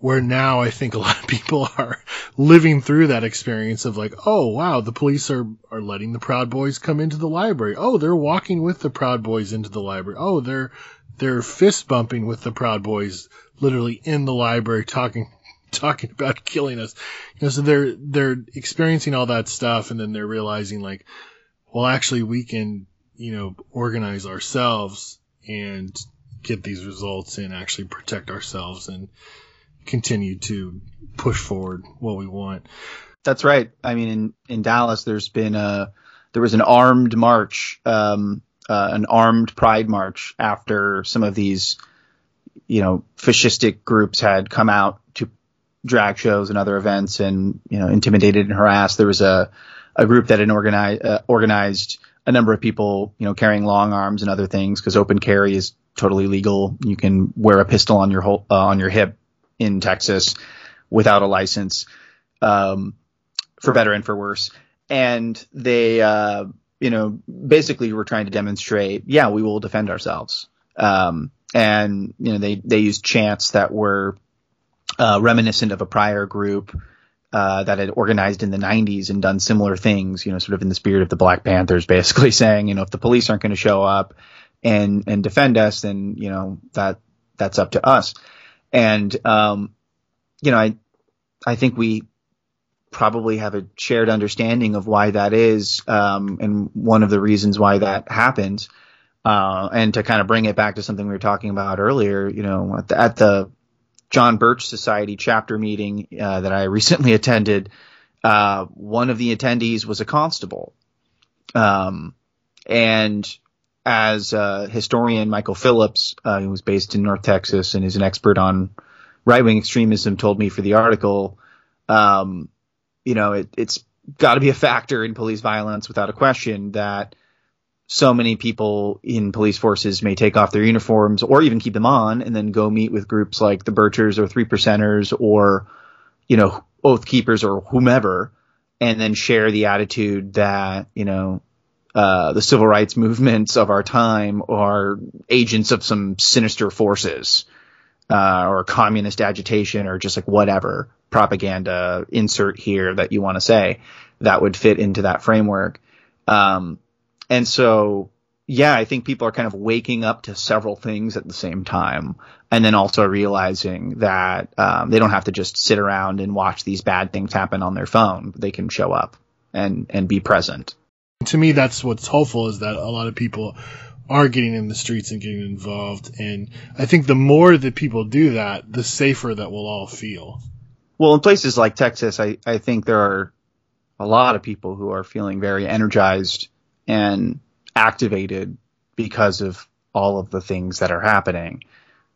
where now I think a (laughs) lot of people are living through that experience of like, oh wow, the police are, are letting the Proud Boys come into the library. Oh, they're walking with the Proud Boys into the library. Oh, they're, they're fist bumping with the Proud Boys literally in the library talking, (laughs) talking about killing us. You know, so they're, they're experiencing all that stuff and then they're realizing like, well, actually we can, you know, organize ourselves and get these results and actually protect ourselves and, continue to push forward what we want. That's right. I mean, in, in Dallas, there's been a there was an armed march, um, uh, an armed pride march after some of these, you know, fascistic groups had come out to drag shows and other events and you know intimidated and harassed. There was a a group that had organized uh, organized a number of people, you know, carrying long arms and other things because open carry is totally legal. You can wear a pistol on your whole, uh, on your hip in Texas without a license, um, for better and for worse. And they, uh, you know, basically were trying to demonstrate, yeah, we will defend ourselves. Um, and you know, they they used chants that were uh, reminiscent of a prior group uh, that had organized in the 90s and done similar things, you know, sort of in the spirit of the Black Panthers, (laughs) basically saying, you know, if the police aren't going to show up and and defend us, then you know that that's up to us. And um, you know, I I think we probably have a shared understanding of why that is, um, and one of the reasons why that happens. Uh, and to kind of bring it back to something we were talking about earlier, you know, at the, at the John Birch Society chapter meeting uh, that I recently (laughs) attended, uh, one of the attendees was a constable. Um, and as uh, historian Michael Phillips, uh, who was based in North Texas and is an expert on right wing extremism, told me for the article, um, you know, it, it's got to be a factor in police violence without a question that so many people in police forces may take off their uniforms or even keep them on and then go meet with groups like the Birchers or Three Percenters or, you know, Oath Keepers or whomever, and then share the attitude that, you know, uh, the civil rights movements of our time are agents of some sinister forces, uh, or communist agitation or just like whatever propaganda insert here that you want to say that would fit into that framework. Um, and so, yeah, I think people are kind of waking up to several things at the same time, and then also realizing that um, they don't have to just sit around and watch these bad things happen on their phone. They can show up and and be present. To me, that's what's hopeful is that a lot of people are getting in the streets and getting involved, and I think the more that people do that, the safer that we'll all feel. Well, in places like Texas, I, I think there are a lot of people who are feeling very energized and activated because of all of the things that are happening.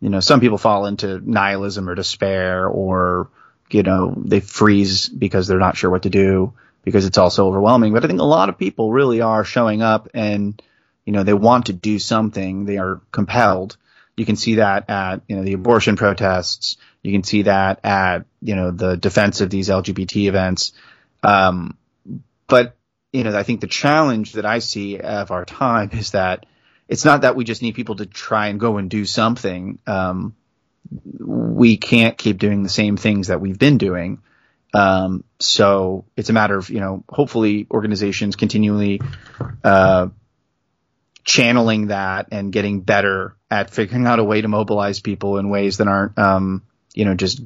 You know, some people fall into nihilism or despair or, you know, they freeze because they're not sure what to do because it's also overwhelming. But I think a lot of people really are showing up and, you know, they want to do something. They are compelled. You can see that at, you know, the abortion protests. You can see that at, you know, the defense of these LGBT events. Um, but you know, I think the challenge that I see of our time is that it's not that we just need people to try and go and do something. Um, we can't keep doing the same things that we've been doing. Um, so it's a matter of, you know, hopefully organizations continually, uh, channeling that and getting better at figuring out a way to mobilize people in ways that aren't, um, you know, just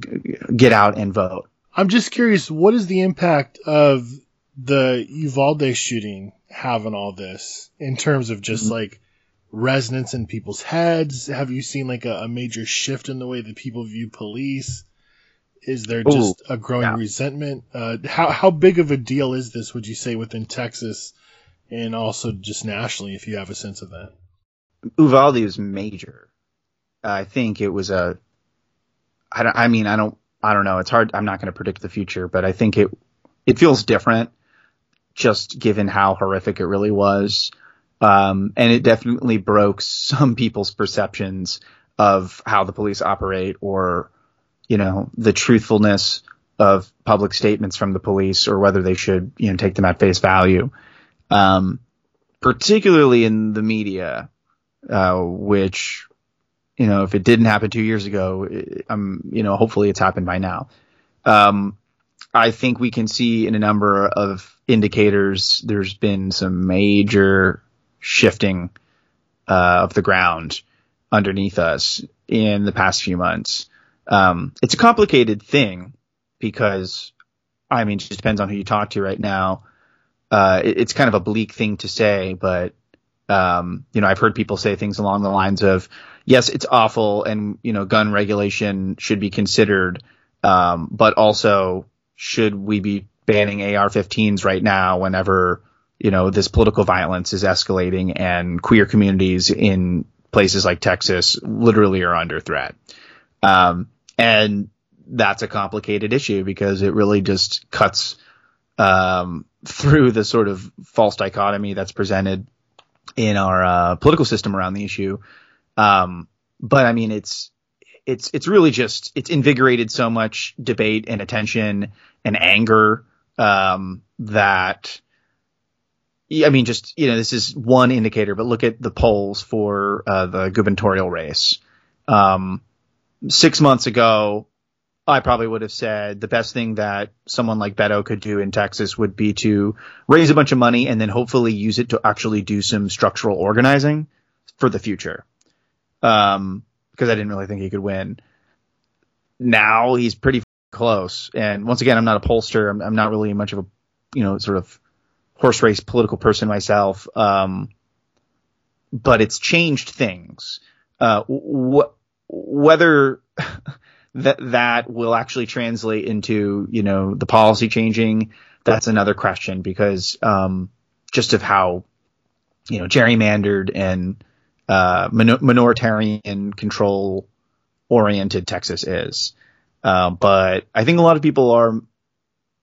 get out and vote. I'm just curious, what is the impact of the Uvalde shooting have on all this in terms of just mm-hmm. like resonance in people's heads? Have you seen like a, a, major shift in the way that people view police? Is there just Ooh, a growing yeah. resentment? Uh, how how big of a deal is this? Would you say within Texas and also just nationally, if you have a sense of that? Uvalde is major. I think it was a. I don't. I mean, I don't. I don't know. It's hard. I'm not going to predict the future, but I think it it feels different just given how horrific it really was. Um, and it definitely broke some people's perceptions of how the police operate or, you know, the truthfulness of public statements from the police or whether they should, you know, take them at face value. Um, particularly in the media, uh, which, you know, if it didn't happen two years ago, um, you know, hopefully it's happened by now. Um, I think we can see in a number of indicators there's been some major shifting uh, of the ground underneath us in the past few months. Um, it's a complicated thing because, I mean, it just depends on who you talk to right now. Uh, it, it's kind of a bleak thing to say, but um, you know, I've heard people say things along the lines of, yes, it's awful and, you know, gun regulation should be considered. Um, but also should we be banning AR-15s right now whenever you know this political violence is escalating and queer communities in places like Texas literally are under threat. Um, and that's a complicated issue because it really just cuts um, through the sort of false dichotomy that's presented in our uh, political system around the issue. Um, but I mean, it's it's it's really just it's invigorated so much debate and attention and anger um, that I mean, just you know, this is one indicator, but look at the polls for uh, the gubernatorial race. Um, six months ago, I probably would have said the best thing that someone like Beto could do in Texas would be to raise a bunch of money and then hopefully use it to actually do some structural organizing for the future. Um, because I didn't really think he could win. Now he's pretty close. And once again, I'm not a pollster. I'm, I'm not really much of a, you know, sort of horse race political person myself. Um, but it's changed things. Uh, wh- whether (laughs) that that will actually translate into you know the policy changing, that's another question because um, just of how you know gerrymandered and uh, minoritarian control oriented Texas is. Uh, but I think a lot of people are,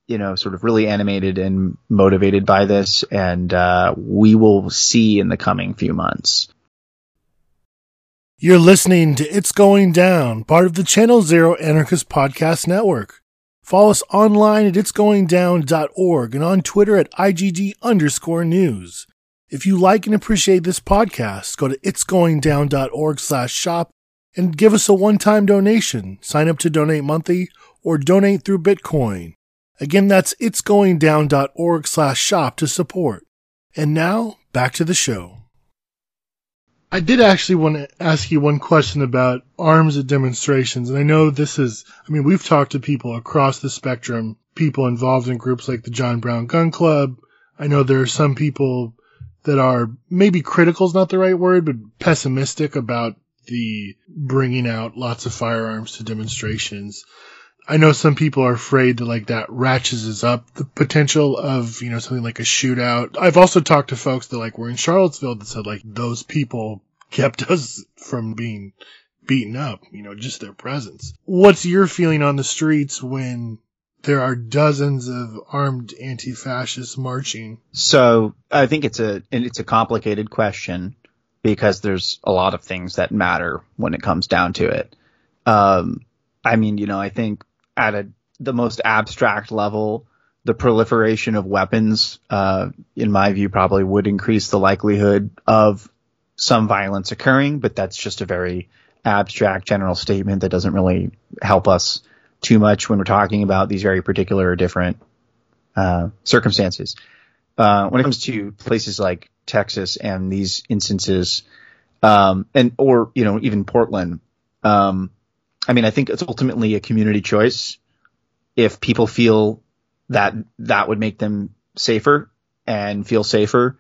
you know, sort of really animated and motivated by this, and uh, we will see in the coming few months. You're listening to It's Going Down, part of the Channel Zero Anarchist Podcast Network. Follow us online at itsgoingdown.org and on Twitter at IGD underscore news. If you like and appreciate this podcast, go to itsgoingdown.org slash shop and give us a one-time donation. Sign up to donate monthly or donate through Bitcoin. Again, that's itsgoingdown.org slash shop to support. And now, back to the show. I did actually want to ask you one question about arms at demonstrations. And I know this is, I mean, we've talked to people across the spectrum, people involved in groups like the John Brown Gun Club. I know there are some people that are maybe critical is not the right word, but pessimistic about the bringing out lots of firearms to demonstrations. I know some people are afraid that like that ratchets up the potential of, you know, something like a shootout. I've also talked to folks that like were in Charlottesville that said like those people kept (laughs) us from being beaten up, you know, just their presence. What's your feeling on the streets when there are dozens of armed anti-fascists marching? So I think it's a, it's a complicated question because there's a lot of things that matter when it comes down to it. Um, I mean, you know, I think at a, the most abstract level, the proliferation of weapons, uh, in my view, probably would increase the likelihood of some violence occurring, but that's just a very abstract general statement that doesn't really help us too much when we're talking about these very particular or different uh, circumstances. Uh, when it comes to places like Texas and these instances, um, and or you know even Portland. Um, I mean, I think it's ultimately a community choice. If people feel that that would make them safer and feel safer,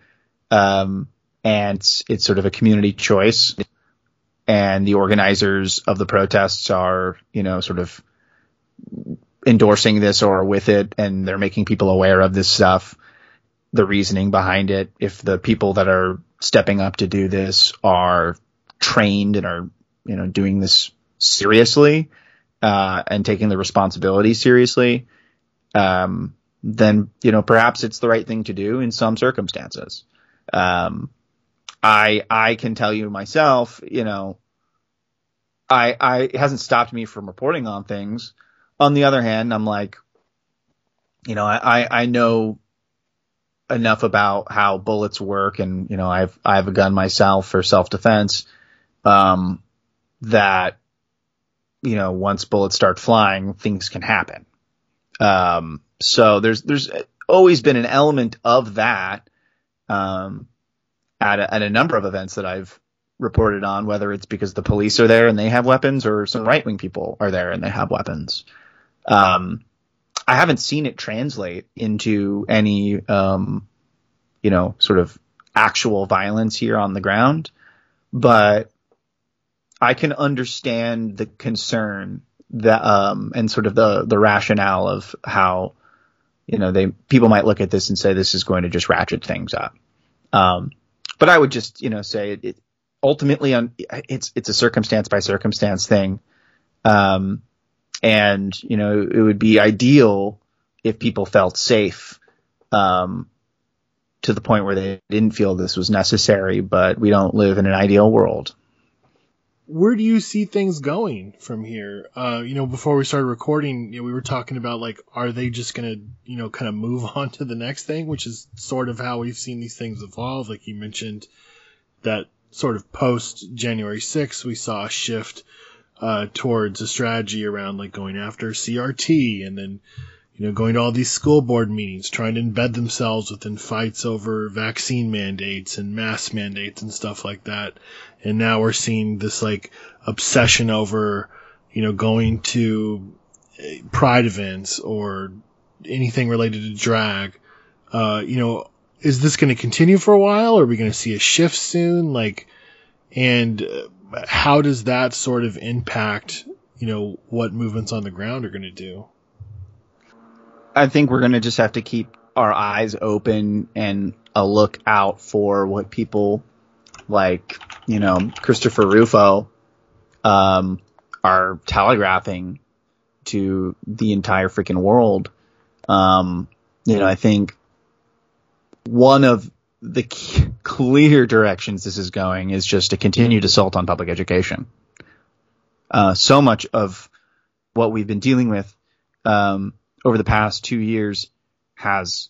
um, and it's, it's sort of a community choice, and the organizers of the protests are, you know, sort of endorsing this or with it, and they're making people aware of this stuff the reasoning behind it. If the people that are stepping up to do this are trained and are, you know, doing this seriously, uh, and taking the responsibility seriously, um, then, you know, perhaps it's the right thing to do in some circumstances. Um, I, I can tell you myself, you know, I, I, it hasn't stopped me from reporting on things. On the other hand, I'm like, you know, I, I know enough about how bullets work, and you know, I've I have a gun myself for self defense. Um, that you know, once bullets start flying, things can happen. Um, so there's there's always been an element of that um, at a, at a number of events that I've reported on, whether it's because the police are there and they have weapons, or some right wing people are there and they have weapons. Um, I haven't seen it translate into any, um, you know, sort of actual violence here on the ground, but I can understand the concern that, um, and sort of the, the rationale of how, you know, they, people might look at this and say this is going to just ratchet things up. Um, but I would just, you know, say it, it ultimately on, it's, it's a circumstance by circumstance thing. Um, and you know it would be ideal if people felt safe um, to the point where they didn't feel this was necessary, but we don't live in an ideal world. Where do you see things going from here? Uh, you know, before we started recording, you know, we were talking about like, are they just to, you know, kind of move (laughs) on to the next thing, which is sort of how we've seen these things evolve. Like you mentioned that sort of post January 6th, we saw a shift uh, towards a strategy around like going after CRT and then you know, going to all these school board meetings, trying to embed themselves within fights over vaccine mandates and mask mandates and stuff like that. And now we're seeing this like obsession over, you know, going to eh, pride events or anything related to drag. Uh, you know, is this going to continue for a while? Or are we going to see a shift soon? Like, and uh, how does that sort of impact, you know, what movements on the ground are going to do? I think we're going to just have to keep our eyes open and a look out for what people like, you know, Christopher Rufo, um, are telegraphing to the entire freaking world. Um, you know, I think one of the (laughs) clear directions this is going is just a continued assault on public education. Uh, so much of what we've been dealing with, um, over the past two years has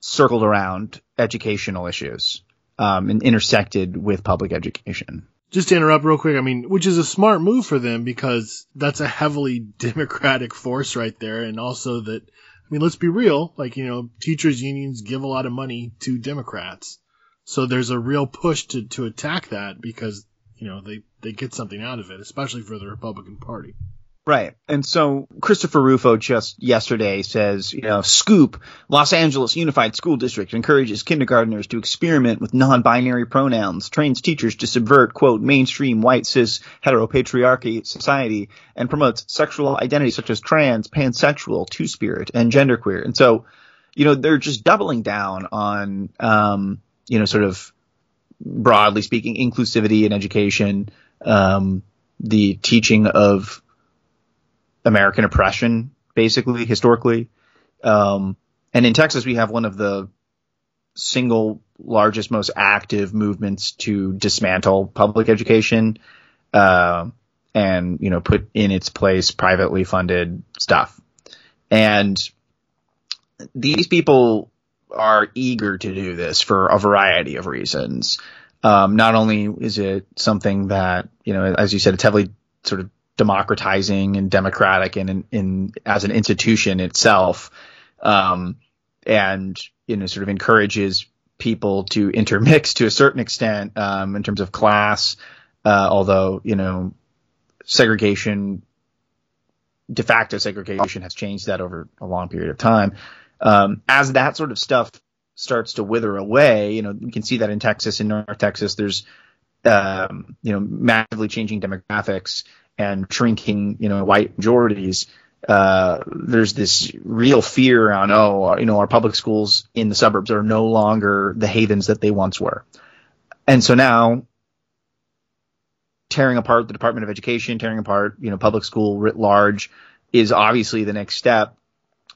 circled around educational issues um, and intersected with public education. Just to interrupt real quick, I mean, which is a smart move for them because that's a heavily (laughs) democratic force right there, and also that, I mean, let's be real, like you know, teachers unions give a lot of money to Democrats, so there's a real push to to attack that because you know they they get something out of it, especially for the Republican Party. Right. And so Christopher Rufo just yesterday says, you know, Scoop, Los Angeles Unified School District encourages kindergarteners to experiment with non-binary pronouns, trains teachers to subvert, quote, mainstream white cis heteropatriarchy society, and promotes sexual identity such as trans, pansexual, two-spirit, and genderqueer. And so, you know, they're just doubling down on, um, you know, sort of broadly speaking, inclusivity in education, um, the teaching of American oppression, basically, historically. Um, and in Texas, we have one of the single largest, most active movements to dismantle public education, uh, and, you know, put in its place privately funded stuff. And these people are eager to do this for a variety of reasons. Um, not only is it something that, you know, as you said, it's heavily sort of democratizing and democratic and in, in as an institution itself, um, and you know sort of encourages people to intermix to a certain extent um, in terms of class, uh, although you know segregation, de facto segregation has changed that over a long period of time. Um, as that sort of stuff starts to wither away, you know, you can see that in Texas, in North Texas, there's, um, you know, massively changing demographics and shrinking, you know, white majorities, uh, there's this real fear on, oh, you know, our public schools in the suburbs are no longer the havens that they once were. And so now tearing apart the Department of Education, tearing apart, you know, public school writ large is obviously the next step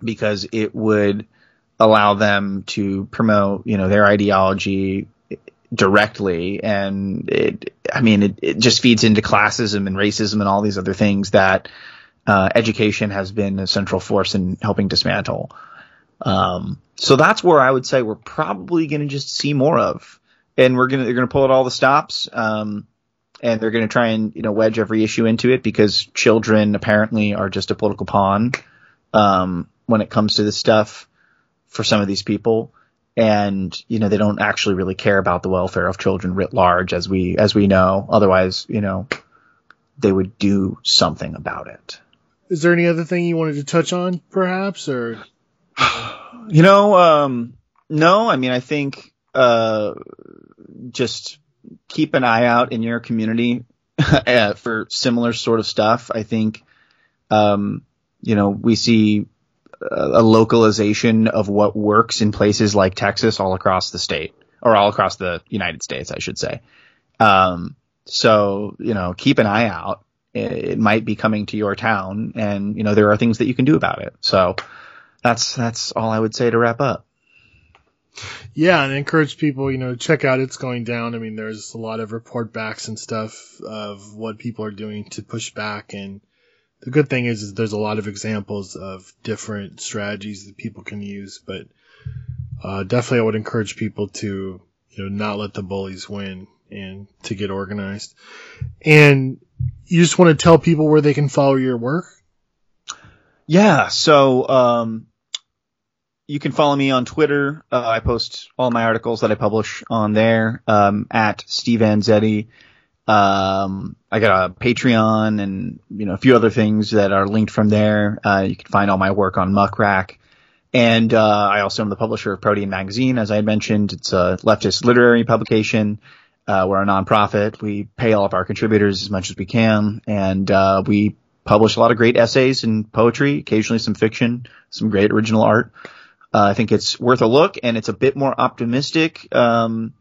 because it would allow them to promote, you know, their ideology directly and it i mean it, it just feeds into classism and racism and all these other things that uh, education has been a central force in helping dismantle. Um, so that's where i would say we're probably going to just see more of. And we're to they're going to pull out all the stops um, and they're going to try and you know wedge every issue into it because children apparently are just a political pawn um, when it comes to this stuff for some of these people and you know they don't actually really care about the welfare of children writ large as we as we know. Otherwise you know they would do something about it. Is there any other thing you wanted to touch on perhaps or? (sighs) You know um no. I mean i think uh just keep an eye out in your community uh, (laughs) for similar sort of stuff. I think um you know we see a localization of what works in places like Texas all across the state or all across the United States, I should say. Um, so, you know, keep an eye out. It, it, might be coming to your town and, you know, there are things that you can do about it. So that's, that's all I would say to wrap up. Yeah, and encourage people, you know, check out It's Going Down. I mean, there's a lot of report backs and stuff of what people are doing to push back. And the good thing is, is there's a lot of examples of different strategies that people can use. But uh, definitely, I would encourage people to, you know, not let the bullies win and to get organized. And you just want to tell people where they can follow your work? Yeah. So, um, you can follow me on Twitter. Uh, I post all my articles that I publish on there um, at Steve Anzetti. Um, I got a Patreon and you know a few other things that are linked from there. Uh, you can find all my work on Muck Rack. And uh, I also am the publisher of Protean Magazine, as I had mentioned. It's a leftist literary publication. Uh, we're a nonprofit. We pay all of our contributors as much as we can, and uh, we publish a lot of great essays and poetry, occasionally some fiction, some great original art. Uh, I think it's worth a look, and it's a bit more optimistic um,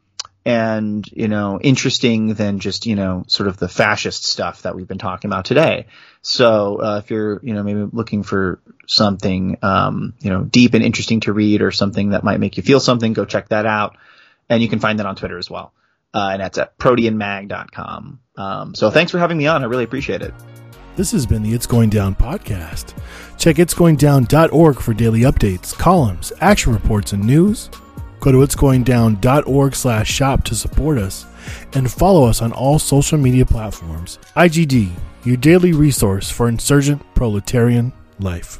and you know interesting than just you know sort of the fascist stuff that we've been talking about today. So uh, if you're you know maybe looking for something um, you know deep and interesting to read or something that might make you feel something, go check that out, and you can find that on Twitter as well. Uh, and that's at proteanmag.com. Um, so thanks for having me on. I really appreciate it. This has been the It's Going Down podcast. Check itsgoingdown.org for daily updates, columns, action reports, and news. Go to itsgoingdown.org slash shop to support us and follow us on all social media platforms. IGD, your daily resource for insurgent proletarian life.